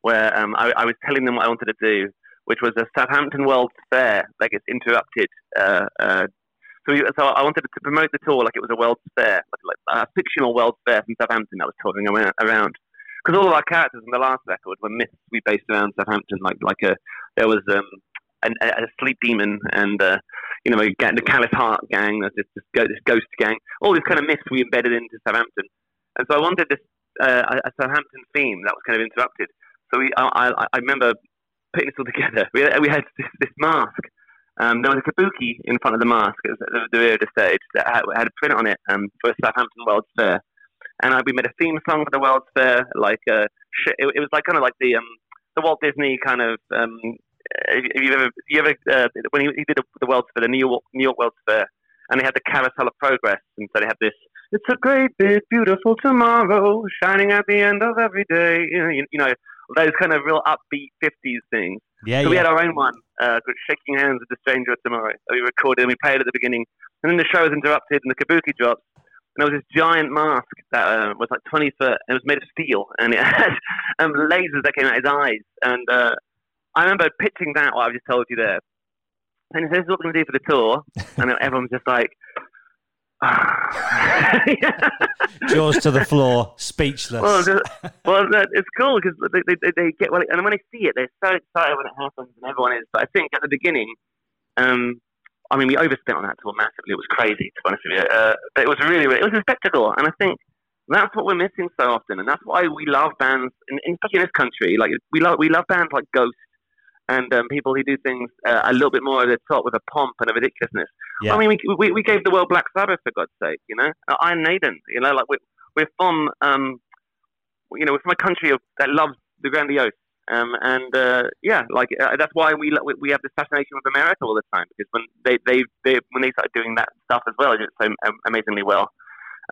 S2: where um, I, I was telling them what I wanted to do, which was a Southampton World Fair, like it's interrupted. Uh, uh, so, we, so I wanted to promote the tour like it was a World's Fair, like, like a fictional World's Fair from Southampton that was touring around. Because all of our characters in the last record were myths we based around Southampton. Like like a there was um, an, a, sleep demon and uh, you know the Callous Heart gang. This, this, ghost gang. All these kind of myths we embedded into Southampton. And so I wanted this uh, a Southampton theme that was kind of interrupted. So we I, I, I remember putting this all together. We we had this, this mask. Um, there was a kabuki in front of the mask. At the, the rear of the stage that had, had a print on it um, for Southampton World's Fair. And I, we made a theme song for the World's Fair. Like uh, it, it was like kind of like the um, the Walt Disney kind of. Um, have you ever, you ever uh, when he, he did the World's Fair, the New York New York World's Fair, and they had the Carousel of Progress, and so they had this. It's a great big beautiful tomorrow shining at the end of every day. You know, you, you know those kind of real upbeat '50s things.
S1: Yeah,
S2: so we had our own one, uh, called Shaking Hands with the Stranger of Tomorrow. that we recorded and we played at the beginning. And then the show was interrupted and the kabuki drops. And there was this giant mask that uh, was like 20 foot. And it was made of steel. And it had um, lasers that came out of his eyes. And uh, I remember pitching that, what I've just told you there. And he says, what we're going to do for the tour. And everyone's just like,
S1: Jaws to the floor, speechless.
S2: well, well, it's cool because they, they, they, get well, and when they see it, they're so excited when it happens, and everyone is. But I think at the beginning, um, I mean, we overspent on that tour massively. It was crazy, to be honest with you. Uh, but it was really, really, it was a spectacle, and I think that's what we're missing so often, and that's why we love bands, and and especially in this country. Like we love, we love bands like Ghost. And um, people who do things uh, a little bit more at the top with a pomp and a ridiculousness.
S1: Yeah.
S2: I mean, we, we, we gave the world Black Sabbath for God's sake, you know. Uh, Iron Maiden, you know, like we're, we're from um, you know, we're from a country of, that loves the grandiose Um, and uh, yeah, like uh, that's why we we- we have this fascination with America all the time because when they they, they when they started doing that stuff as well, they did so amazingly well.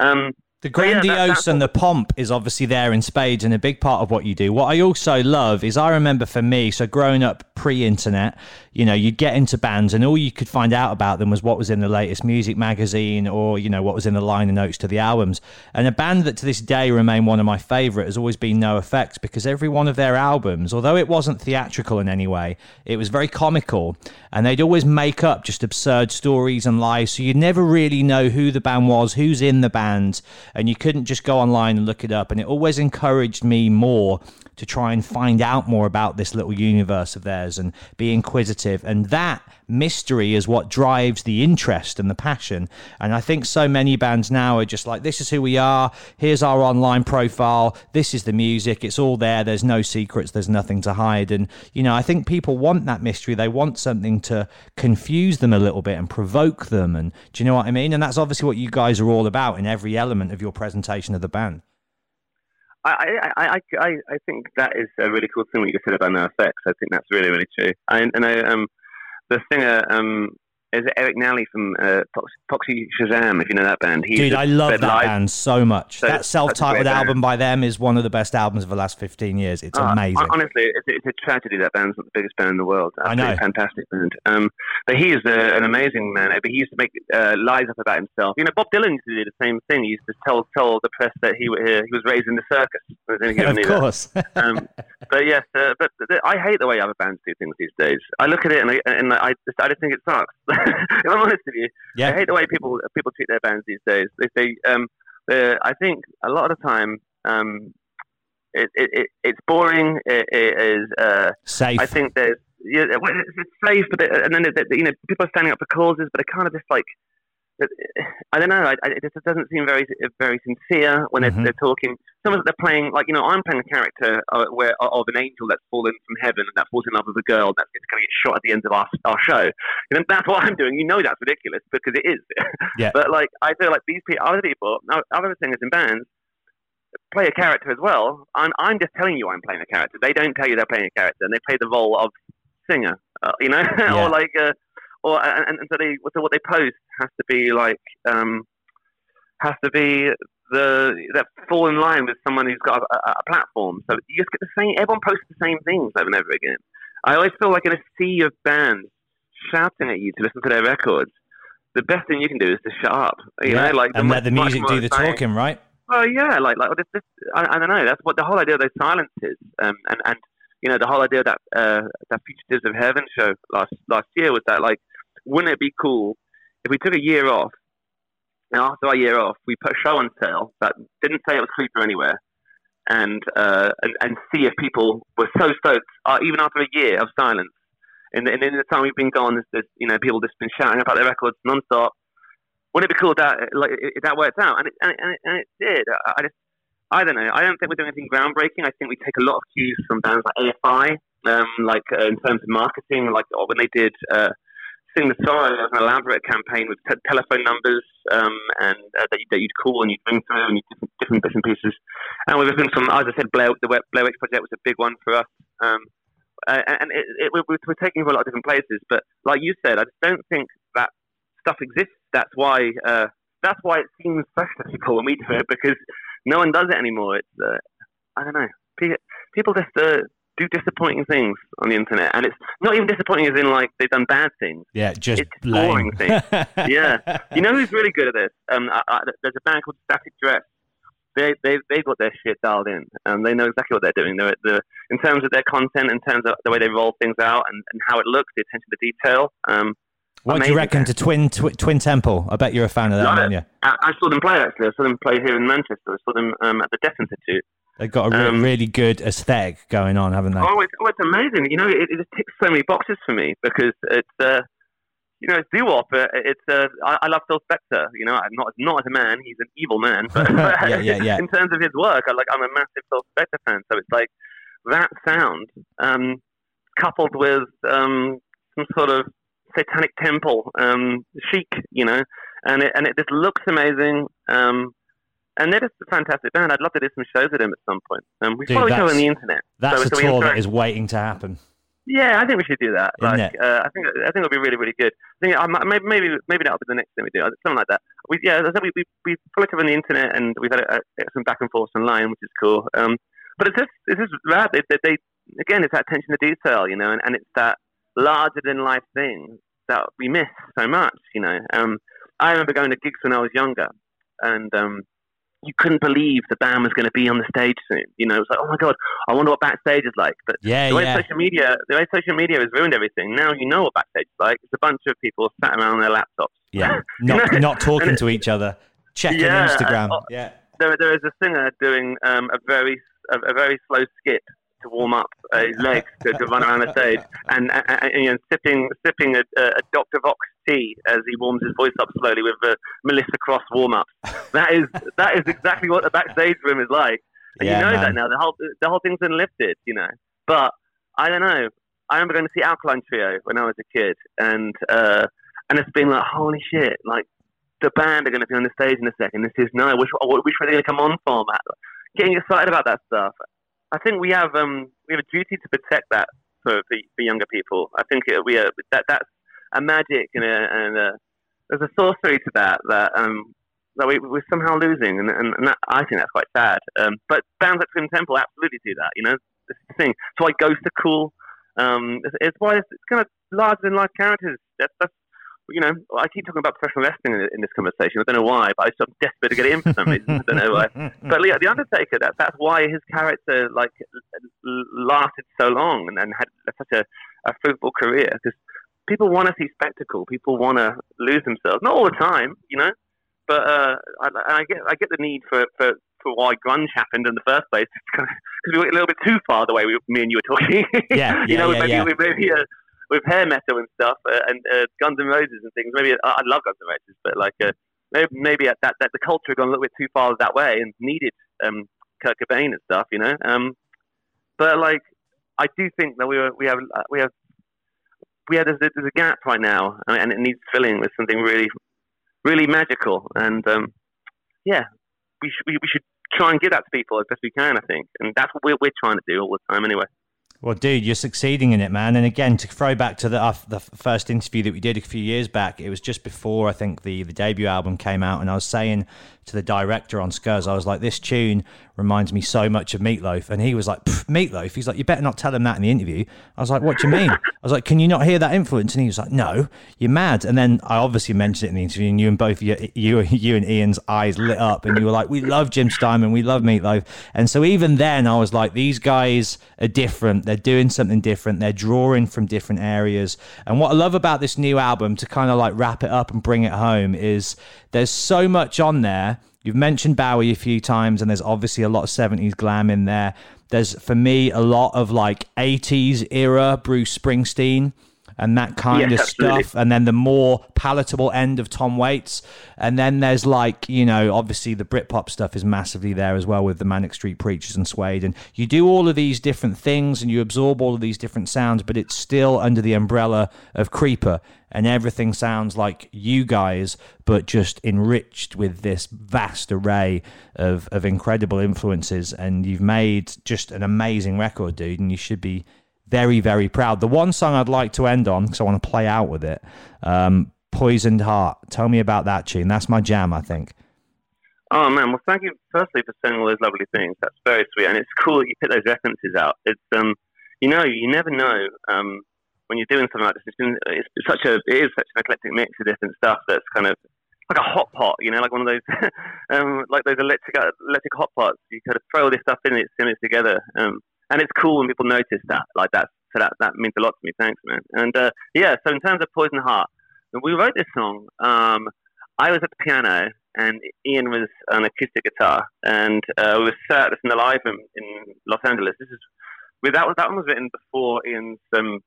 S2: Um,
S1: The
S2: so yeah, that-
S1: grandiose and the pomp is obviously there in spades and a big part of what you do. What I also love is I remember for me, so growing up pre internet, you know, you'd get into bands and all you could find out about them was what was in the latest music magazine or, you know, what was in the liner notes to the albums. And a band that to this day remain one of my favourite has always been NOFX because every one of their albums, although it wasn't theatrical in any way, it was very comical and they'd always make up just absurd stories and lies. So you'd never really know who the band was, who's in the band, and you couldn't just go online and look it up. And it always encouraged me more to try and find out more about this little universe of theirs and be inquisitive. And that mystery is what drives the interest and the passion. And I think so many bands now are just like, this is who we are. Here's our online profile. This is the music. It's all there. There's no secrets. There's nothing to hide. And, you know, I think people want that mystery. They want something to confuse them a little bit and provoke them. And do you know what I mean? And that's obviously what you guys are all about in every element of your presentation of the band.
S2: I, I, I, I, think that is a really cool thing what you said about NOFX. I think that's really, really true. I, and I, um, the singer um, is Eric Nally from uh, Shazam, if you know that band. He's
S1: Dude, I love that
S2: live-
S1: band so much.
S2: So-
S1: that self-titled
S2: great band.
S1: album by them is one of the best albums of the last 15 years. It's
S2: Uh,
S1: amazing.
S2: Honestly, it's, it's a tragedy that band's not the biggest band in the world.
S1: I know.
S2: Fantastic band. Um, but he is uh, an amazing man. But he used to make uh, lies up about himself. You know, Bob Dylan used to do the same thing. He used to tell tell the press that he, uh, he was raised in the circus. I don't think you
S1: of course.
S2: um, but yes, uh, but I hate the way other bands do things these days. I look at it and I, and I, just, I just think it sucks. if I'm honest with you,
S1: Yeah.
S2: I hate the way people people treat their bands these days. They say, um, I think a lot of the time, um, it, it, it, it's boring. It, it is. Uh,
S1: Safe.
S2: I think there's yeah, well, it's, it's safe, but it, and then it, you know people are standing up for causes, but they're kind of just like. I don't know. I, I, it just doesn't seem very, very sincere when they're,
S1: Mhm.
S2: they're talking. Some of they're playing like you know I'm playing a character uh, where of an angel that's fallen from heaven and that falls in love with a girl that's going to get shot at the end of our, our show. And that's what I'm doing. You know that's ridiculous because it is.
S1: Yeah.
S2: but like I feel like these people, other people, other singers in bands play a character as well. I'm, I'm just telling you I'm playing a character. They don't tell you they're playing a character, and they play the role of singer. Uh, you know,
S1: Yeah.
S2: or like, uh, or and, and so they so what they post has to be like um, has to be the that fall in line with someone who's got a, a, platform. So you just get the same. Everyone posts the same things over and over again. I always feel like in a sea of bands shouting at you to listen to their records. The best thing you can do is to shut up. You
S1: Yeah,
S2: know, like
S1: and let the music do the talking, right?
S2: Oh yeah, like like this, this, I, I don't know. That's what the whole idea of those silences, um, and and you know the whole idea of that uh, that Fugitives of Heaven show last last year was that like, wouldn't it be cool if we took a year off, and after our year off, we put a show on sale that didn't say it was for anywhere, and uh, and, and see if people were so stoked, uh, even after a year of silence. And, and in the time we've been gone, there's, there's you know people just been shouting about their records non-stop. Wouldn't it be cool that like if that worked out? And it, and it, and it, did. I, I just I don't know. I don't think we're doing anything groundbreaking. I think we take a lot of cues from bands like AFI, um, like uh, in terms of marketing, like uh, when they did uh, Sing the there was an elaborate campaign with te- telephone numbers um, and uh, that, you, that you'd call and you'd ring through and you'd different, different bits and pieces. And we've been from, as I said, Blair, the Blair Witch Project was a big one for us. Um, and it, it, we're, we're taking it for a lot of different places. But like you said, I just don't think that stuff exists. That's why uh, that's why it seems fresh to people when we do it because no one does it anymore. It's uh, I don't know. Pe- People just uh, do disappointing things on the internet, and it's not even disappointing as in like they've done bad things.
S1: Yeah, just
S2: It's boring things. yeah, you know who's really good at this? Um, I, I, there's a band called Static Dress. They they they got their shit dialed in, and they know exactly what they're doing. They're, they're, in terms of their content, in terms of the way they roll things out, and, and how it looks, the attention to detail. Um,
S1: What do you reckon to Twin Twi- Twin Temple? I bet you're a fan of that, aren't you?
S2: I, I saw them play actually. I saw them play here in Manchester. I saw them um, at the Deaf Institute.
S1: They've got a re-
S2: Um,
S1: really good aesthetic going on, haven't they?
S2: Oh, it's, oh, it's amazing. You know, it, it ticks so many boxes for me because it's, uh, you know, it's doo-wop. Uh, it's, uh, I, I love Phil Spector. You know, I'm not not as a man. He's an evil man. But
S1: Yeah, yeah, yeah.
S2: in terms of his work, I like. I'm a massive Phil Spector fan. So it's like that sound um, coupled with um, some sort of satanic temple um, chic. You know, and it and it just looks amazing. Um, And they're just a fantastic band. I'd love to do some shows with them at some point. Um, we
S1: Dude,
S2: follow each other on the internet.
S1: That's
S2: so,
S1: a
S2: so
S1: tour that is waiting to happen.
S2: Yeah, I think we should do that.
S1: Isn't
S2: Like, uh, I think I think it'll be really, really good. I think um, maybe maybe maybe that'll be the next thing we do, something like that. We yeah, as I said, we we we follow each other on the internet and we've had a, a, some back and forth online, which is cool. Um, but it's just it's just rad. They, they, they again, it's that attention to detail, you know, and, and it's that larger than life thing that we miss so much, you know. Um, I remember going to gigs when I was younger, and um, you couldn't believe the band was going to be on the stage soon. You know, it was like, oh my god, I wonder what backstage is like. But
S1: Yeah,
S2: the way
S1: yeah.
S2: social media, the way social media has ruined everything. Now you know what backstage is like. It's a bunch of people sat around on their laptops.
S1: Yeah, not not talking to each other, checking
S2: Yeah,
S1: Instagram.
S2: uh,
S1: yeah,
S2: There, there is a singer doing um, a very a, a very slow skip to warm up his legs to, to run around the stage, and, and, and you know, sipping sipping a, a Dr. Vox tea as he warms his voice up slowly with uh, Melissa Cross warm ups. That is that is exactly what the backstage room is like. And
S1: Yeah,
S2: you know
S1: man.
S2: that now. The whole the whole thing's been lifted, you know. But I don't know. I remember going to see Alkaline Trio when I was a kid, and uh, and it's been like, holy shit! Like the band are going to be on the stage in a second. This is no. Which which way are they going to come on format? Getting excited about that stuff. I think we have um we have a duty to protect that for for, for younger people. I think it, we are that that's a magic and a, and a, there's a sorcery to that that um that we, we're somehow losing, and, and, and that, I think that's quite sad. Um, but bands like Twin Temple absolutely do that. You know, this is the thing. It's why Ghost are cool. Um, it's, it's why it's, it's kind of larger than life characters. That's, that's you know, I keep talking about professional wrestling in, in this conversation. I don't know why, but I'm desperate to get it in for some reason. I don't know why. But yeah, the Undertaker, that, that's why his character like lasted so long and, and had such a, a fruitful career because people want to see spectacle. People want to lose themselves, not all the time, you know. But uh, I, I get I get the need for, for, for why grunge happened in the first place because we went a little bit too far the way we, me and you were talking.
S1: Yeah,
S2: you
S1: yeah,
S2: know,
S1: yeah,
S2: maybe
S1: yeah.
S2: with maybe uh, with hair metal and stuff uh, and uh, Guns N' Roses and things. Maybe I, I love Guns N' Roses, but like uh, maybe, maybe at that that the culture had gone a little bit too far that way and needed um, Kurt Cobain and stuff, you know. Um, but like, I do think that we were, we have uh, we have we have there's, there's a gap right now, and it needs filling with something really really magical. And um, yeah, we we, we should try and give that to people as best we can. I think, and that's what we're we're trying to do all the time anyway.
S1: Well, dude, you're succeeding in it, man. And again, to throw back to the uh, the first interview that we did a few years back, it was just before I think the the debut album came out, and I was saying to the director on Scuzz, I was like, "This tune reminds me so much of Meatloaf," and he was like, "Meatloaf." He's like, "You better not tell him that in the interview." I was like, "What do you mean?" I was like, "Can you not hear that influence?" And he was like, "No, you're mad." And then I obviously mentioned it in the interview, and you and both you, you, you and Ian's eyes lit up, and you were like, "We love Jim Steinman, we love Meatloaf." And so even then, I was like, "These guys are different. They're doing something different. They're drawing from different areas." And what I love about this new album, to kind of like wrap it up and bring it home, is there's so much on there. You've mentioned Bowie a few times, and there's obviously a lot of 70s glam in there. There's, for me, a lot of like 80s era Bruce Springsteen and that kind
S2: Yes,
S1: of
S2: absolutely.
S1: stuff. And then the more palatable end of Tom Waits. And then there's like, you know, obviously the Britpop stuff is massively there as well with the Manic Street Preachers and Suede. And you do all of these different things and you absorb all of these different sounds, but it's still under the umbrella of Creeper. And everything sounds like you guys, but just enriched with this vast array of, of incredible influences. And you've made just an amazing record, dude. And you should be very, very proud. The one song I'd like to end on, because I want to play out with it, um, Poisoned Heart. Tell me about that tune. That's my jam, I think.
S2: Oh man, well thank you firstly for saying all those lovely things. That's very sweet, and it's cool that you put those references out. It's um, you know, you never know um when you're doing something like this. It's, been, it's such a it is such an eclectic mix of different stuff that's kind of like a hot pot, you know, like one of those um like those electric electric hot pots. You kind of throw all this stuff in and it, sim it together, um, and it's cool when people notice that. Like that, so that that means a lot to me. Thanks, man. And uh, yeah, so in terms of Poison Heart, we wrote this song. Um, I was at the piano and Ian was on acoustic guitar, and uh, we were sat in the live room in Los Angeles. This is that was that one was written before Ian's um,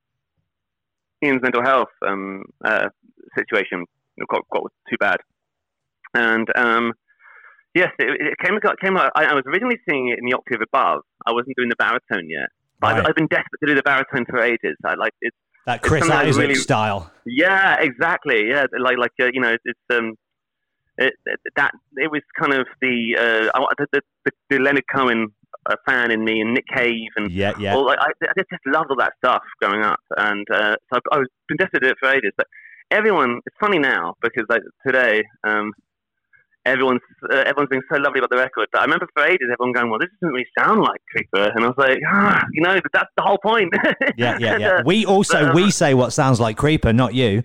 S2: Ian's mental health um, uh, situation got, got too bad, and um, yes, it, it came got, came. I, I was originally singing it in the octave above. I wasn't doing the baritone yet. I've, I've been desperate to do the baritone for ages. I like it's
S1: That Chris Isaak
S2: really-
S1: style.
S2: yeah, exactly. Yeah, like like uh, you know, it's um, it, it- that it was kind of the uh, the, the, the Leonard Cohen uh, fan in me and Nick Cave and
S1: Yeah, yeah.
S2: all, like, I, I just loved all that stuff growing up, and uh, so I've, I've been desperate to do it for ages. But everyone, it's funny now because like today, um, everyone's uh, everyone's being so lovely about the record. But I remember for ages everyone going, "Well, this doesn't really sound like Creeper," and I was like, ah, you know, but that's the whole point.
S1: Yeah, yeah, yeah.
S2: uh,
S1: We also
S2: but, um,
S1: we say what sounds like creeper, not you.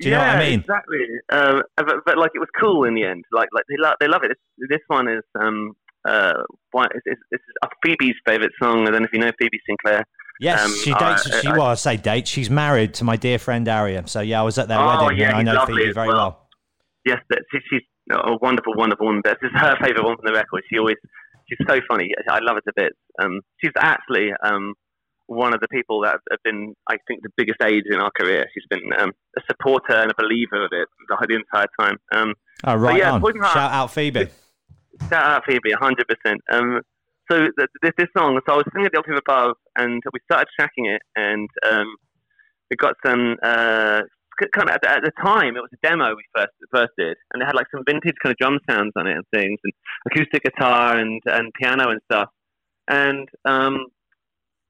S1: Do you know what I mean?
S2: Exactly. Um, but, but like it was cool in the end. Like like they love they love it. This, this one is um uh one, it's, it's, it's uh, Phoebe's favorite song. I don't know if you know Phoebe Sinclair.
S1: Yes,
S2: Um,
S1: she dates.
S2: I-
S1: she
S2: I-
S1: well, I say dates. She's married to my dear friend Ariam. So yeah, I was at their
S2: Oh,
S1: wedding,
S2: yeah,
S1: and I know Phoebe very
S2: well.
S1: well.
S2: Yes, that she, she's a wonderful, wonderful woman. This is her favorite one from the record. She always she's so funny. I love her to bits. Um, she's actually um one of the people that have been, I think, the biggest aids in our career. She's been um, a supporter and a believer of it the, the entire time. Um,
S1: Oh, right
S2: yeah,
S1: on. Shout out Phoebe.
S2: Shout out Phoebe, 100%. Um, so th- this, this song, so I was singing at the octave above, and we started tracking it, and um, we got some uh, kind of at the, at the time it was a demo we first first did, and it had like some vintage kind of drum sounds on it and things, and acoustic guitar and and piano and stuff, and um,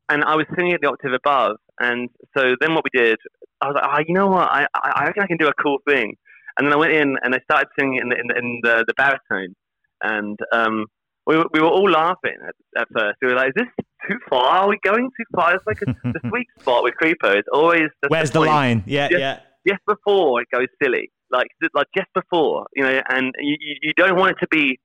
S2: and I was singing at the octave above, and so then what we did, I was like, oh, you know what, I I I reckon I can do a cool thing, and then I went in and I started singing in the in the, in the, the baritone, and um, we were, we were all laughing at, at first. We were like, "Is this too far? Are we going too far?" It's like a, the sweet spot with Creeper It's always the,
S1: Where's the
S2: point
S1: line? Yeah,
S2: just,
S1: yeah.
S2: just before it goes silly, like just- like just before, you know, and you, you don't want it to be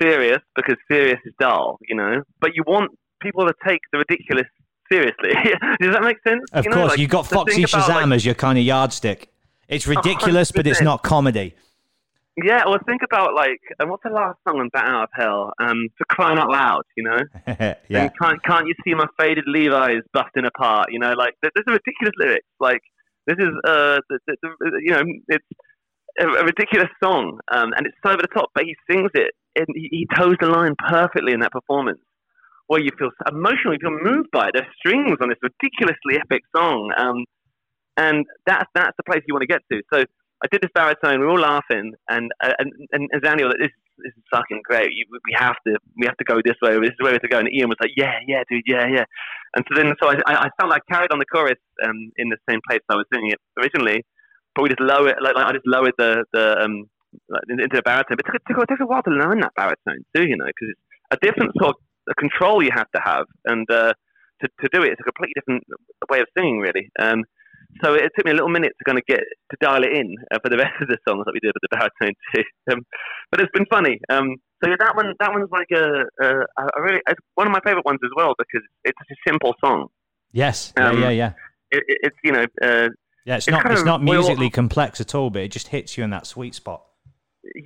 S2: serious because serious is dull, you know, but you want people to take the ridiculous seriously. Does that make sense?
S1: Of
S2: you know,
S1: course,
S2: like,
S1: you've got Foxy
S2: think about,
S1: Shazam
S2: like,
S1: as your kind of yardstick. It's ridiculous, but it's not comedy.
S2: Yeah, well, think about like, uh, what's the last song on Bat Out of Hell? Um, for crying out loud, you know.
S1: yeah.
S2: And can't can't you see my faded Levi's busting apart? You know, like there's a ridiculous lyrics. Like this is uh, the, the, the, you know, it's a, a ridiculous song, um, and it's so over the top, but he sings it, and he, he toes the line perfectly in that performance. Where you feel emotionally, you feel moved by it. There's strings on this ridiculously epic song, um, and that's that's the place you want to get to. So I did this baritone. We were all laughing, and uh, and and, and "This this is fucking great. You, we have to we have to go this way. This is where we have to go." And Ian was like, "Yeah, yeah, dude, yeah, yeah." And so then so I I, I felt like carried on the chorus um, in the same place I was singing it originally, but we just lowered like, like I just lowered the the um like, into the baritone. But it took, it took, a while to learn that baritone too, you know, because it's a different sort of control you have to have, and uh, to to do it, it's a completely different way of singing, really. Um, so it took me a little minute to kind of get to dial it in uh, for the rest of the songs that we did with the baritone too. Um, but it's been funny. Um, so yeah, that one, that one's like a, a, a really one of my favorite ones as well because it's such a simple song.
S1: Yes.
S2: Um,
S1: yeah, yeah, yeah.
S2: It, it, it's you know, uh,
S1: Yeah, it's
S2: it's
S1: not it's not
S2: well-
S1: musically complex at all, but it just hits you in that sweet spot.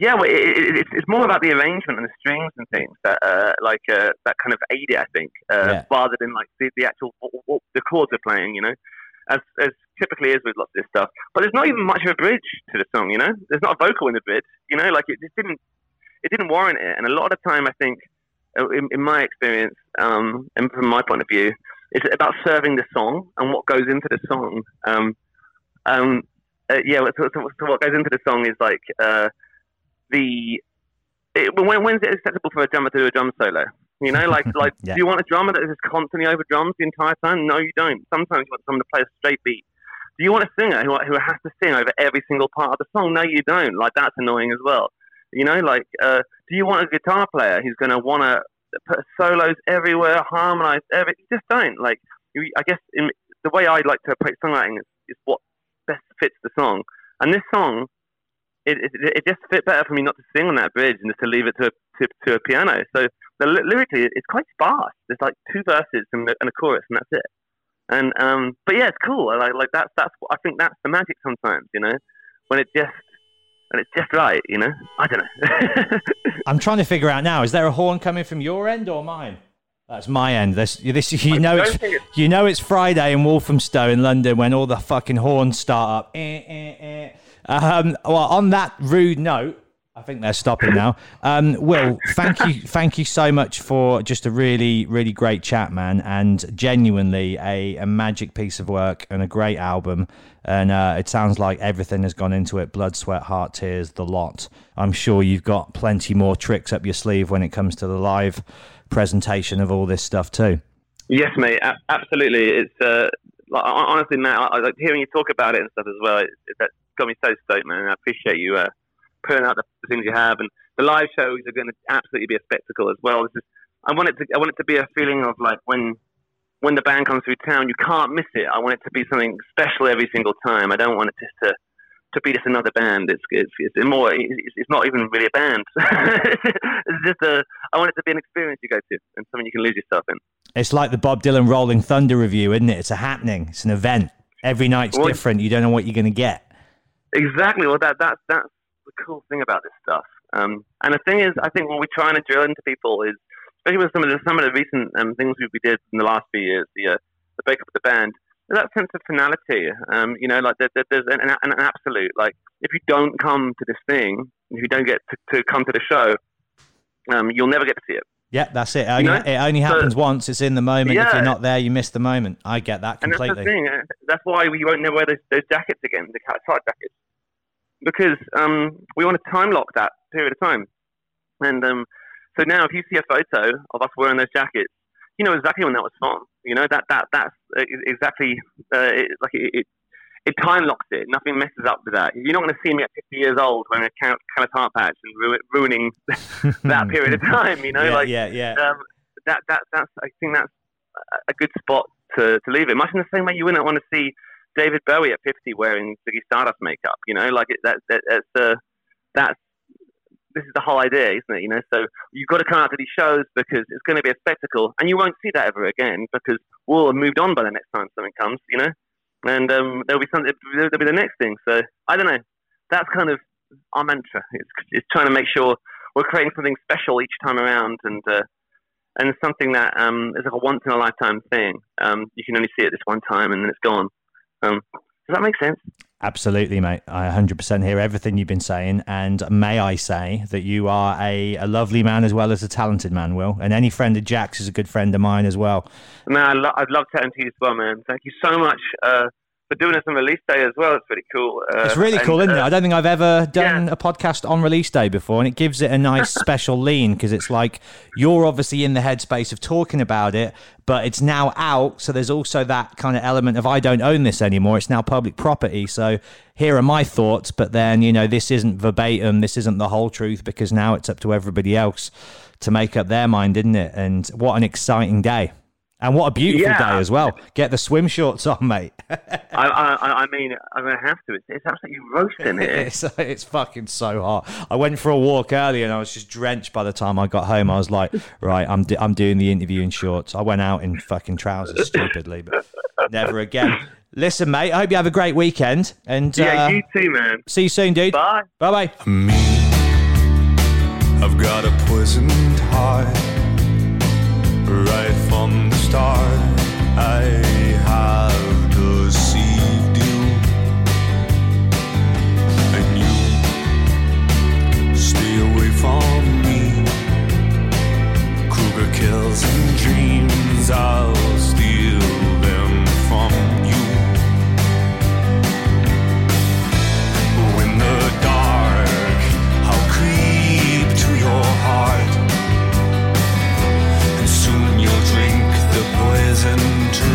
S2: yeah, well, it, it, it's, it's more about the arrangement and the strings and things that uh, like uh, that kind of aid it, I think, uh,
S1: Yeah.
S2: rather than like the, the actual what, what the chords are playing, you know, as as typically is with lots of this stuff. But there's not even much of a bridge to the song, you know. There's not a vocal in the bridge, you know. Like it just didn't it didn't warrant it. And a lot of the time, I think, uh, in, in my experience, um, and from my point of view, it's about serving the song and what goes into the song. Um, um, uh, yeah, so, so, so what goes into the song is like uh, the it, when when's it acceptable for a drummer to do a drum solo? You know, like like
S1: Yeah.
S2: do you want a drummer that is constantly over drums the entire time? No, you don't. Sometimes you want someone to play a straight beat. Do you want a singer who who has to sing over every single part of the song? No, you don't. Like that's annoying as well. You know, like uh, do you want a guitar player who's going to want to put solos everywhere, harmonize every? You just don't. Like I guess in, the way I like to approach songwriting is, is what best fits the song. And this song, it, it, it just fit better for me not to sing on that bridge and just to leave it to a, to, to a piano. So the, lyrically, it's quite sparse. There's like two verses and, and a chorus, and that's it. And um, but yeah, it's cool. I like like that's that's what I think that's the magic sometimes, you know, when it just when it's just right, you know. I don't know.
S1: I'm trying to figure out now. Is there a horn coming from your end or mine? That's my end. This, this, you know, it's
S2: it's-
S1: you know it's Friday in Walthamstow in London when all the fucking horns start up. Eh, eh, eh. Um, well, on that rude note, I think they're stopping now. Um, Will, thank you, thank you so much for just a really, really great chat, man, and genuinely a, a magic piece of work and a great album. And uh, it sounds like everything has gone into it: blood, sweat, heart, tears, the lot. I'm sure you've got plenty more tricks up your sleeve when it comes to the live presentation of all this stuff too.
S2: Yes, mate. A- absolutely. It's uh, like, honestly, Matt. I, I, like hearing you talk about it and stuff as well. It, that got me so stoked, man. I appreciate you uh, putting out the, the things you have, and the live shows are going to absolutely be a spectacle as well. This is, I want it to. I want it to be a feeling of like when when the band comes through town, you can't miss it. I want it to be something special every single time. I don't want it just to to be just another band. It's it's, it's more. It's, it's not even really a band. it's just a. I want it to be an experience you go to and something you can lose yourself in.
S1: It's like the Bob Dylan Rolling Thunder Revue, isn't it? It's a happening. It's an event. Every night's
S2: Well,
S1: different. You don't know what you're going to get.
S2: Exactly. Well, that that's that's the cool thing about this stuff. Um, and the thing is, I think what we're trying to drill into people is, especially with some of the some of the recent um, things we we did in the last few years, the uh, the breakup of the band, that sense of finality. Um, you know, like there, there, there's an, an, an absolute. Like if you don't come to this thing, if you don't get to, to come to the show, um, you'll never get to see it.
S1: Yeah, that's it. It only,
S2: know?
S1: it only
S2: So-
S1: happens once. It's in the moment.
S2: Yeah.
S1: If you're not there, you miss the moment. I get that completely.
S2: And that's the thing. That's why we won't never wear those, those jackets again, the outside jackets, because um, we want to time lock that period of time. And um, so now, if you see a photo of us wearing those jackets, you know exactly when that was from. You know that that that's uh, exactly uh, it, like it, it. It time locks it. Nothing messes up with that. You're not going to see me at 50 years old wearing a heart patch and ru- ruining that period of time. You know,
S1: yeah,
S2: like
S1: yeah, yeah.
S2: um, that that that's I think that's a- a good spot to, to leave it. Much in the same way you wouldn't want to see David Bowie at 50 wearing Ziggy Stardust makeup. You know, like it, that, that that's uh, that's this is the whole idea, isn't it? You know, so you've got to come out to these shows because it's going to be a spectacle, and you won't see that ever again because we'll have moved on by the next time something comes. You know, and um, there'll be something. There'll be the next thing. So I don't know. That's kind of our mantra. It's, it's trying to make sure we're creating something special each time around, and uh, and something that um, is like a once in a lifetime thing. Um, you can only see it this one time, and then it's gone. Um, does that make sense?
S1: Absolutely, mate. I 100% hear everything you've been saying. And may I say that you are a, a lovely man as well as a talented man, Will. And any friend of Jack's is a good friend of mine as well.
S2: Man, I lo- I'd love chatting to you as well, man. Thank you so much uh, for doing this on release day as well. It's really cool. Uh,
S1: It's really
S2: and,
S1: cool, isn't it?
S2: uh,
S1: I don't think I've ever done
S2: yeah.
S1: a podcast on release day before, and it gives it a nice special lean because it's like you're obviously in the headspace of talking about it, but it's now out. So there's also that kind of element of I don't own this anymore. It's now public property. So here are my thoughts, but then, you know, this isn't verbatim. This isn't the whole truth because now it's up to everybody else to make up their mind, isn't it? And what an exciting day. And what a beautiful
S2: Yeah.
S1: day as well. Get the swim shorts on, mate.
S2: I, I, I- I mean, I'm going to have to. It's, it's absolutely roasting here.
S1: it's it's fucking so hot. I went for a walk earlier and I was just drenched by the time I got home. I was like, right, I'm do- I'm doing the interview in shorts. I went out in fucking trousers stupidly, but never again. Listen, mate. I hope you have a great weekend and
S2: yeah,
S1: uh,
S2: you too, man.
S1: see you soon, dude.
S2: Bye.
S1: Bye bye.
S3: Me, I've got a poisoned heart. Right from the start, I have deceived you, and you stay away from me. Kruger kills and dreams, I'll poison too.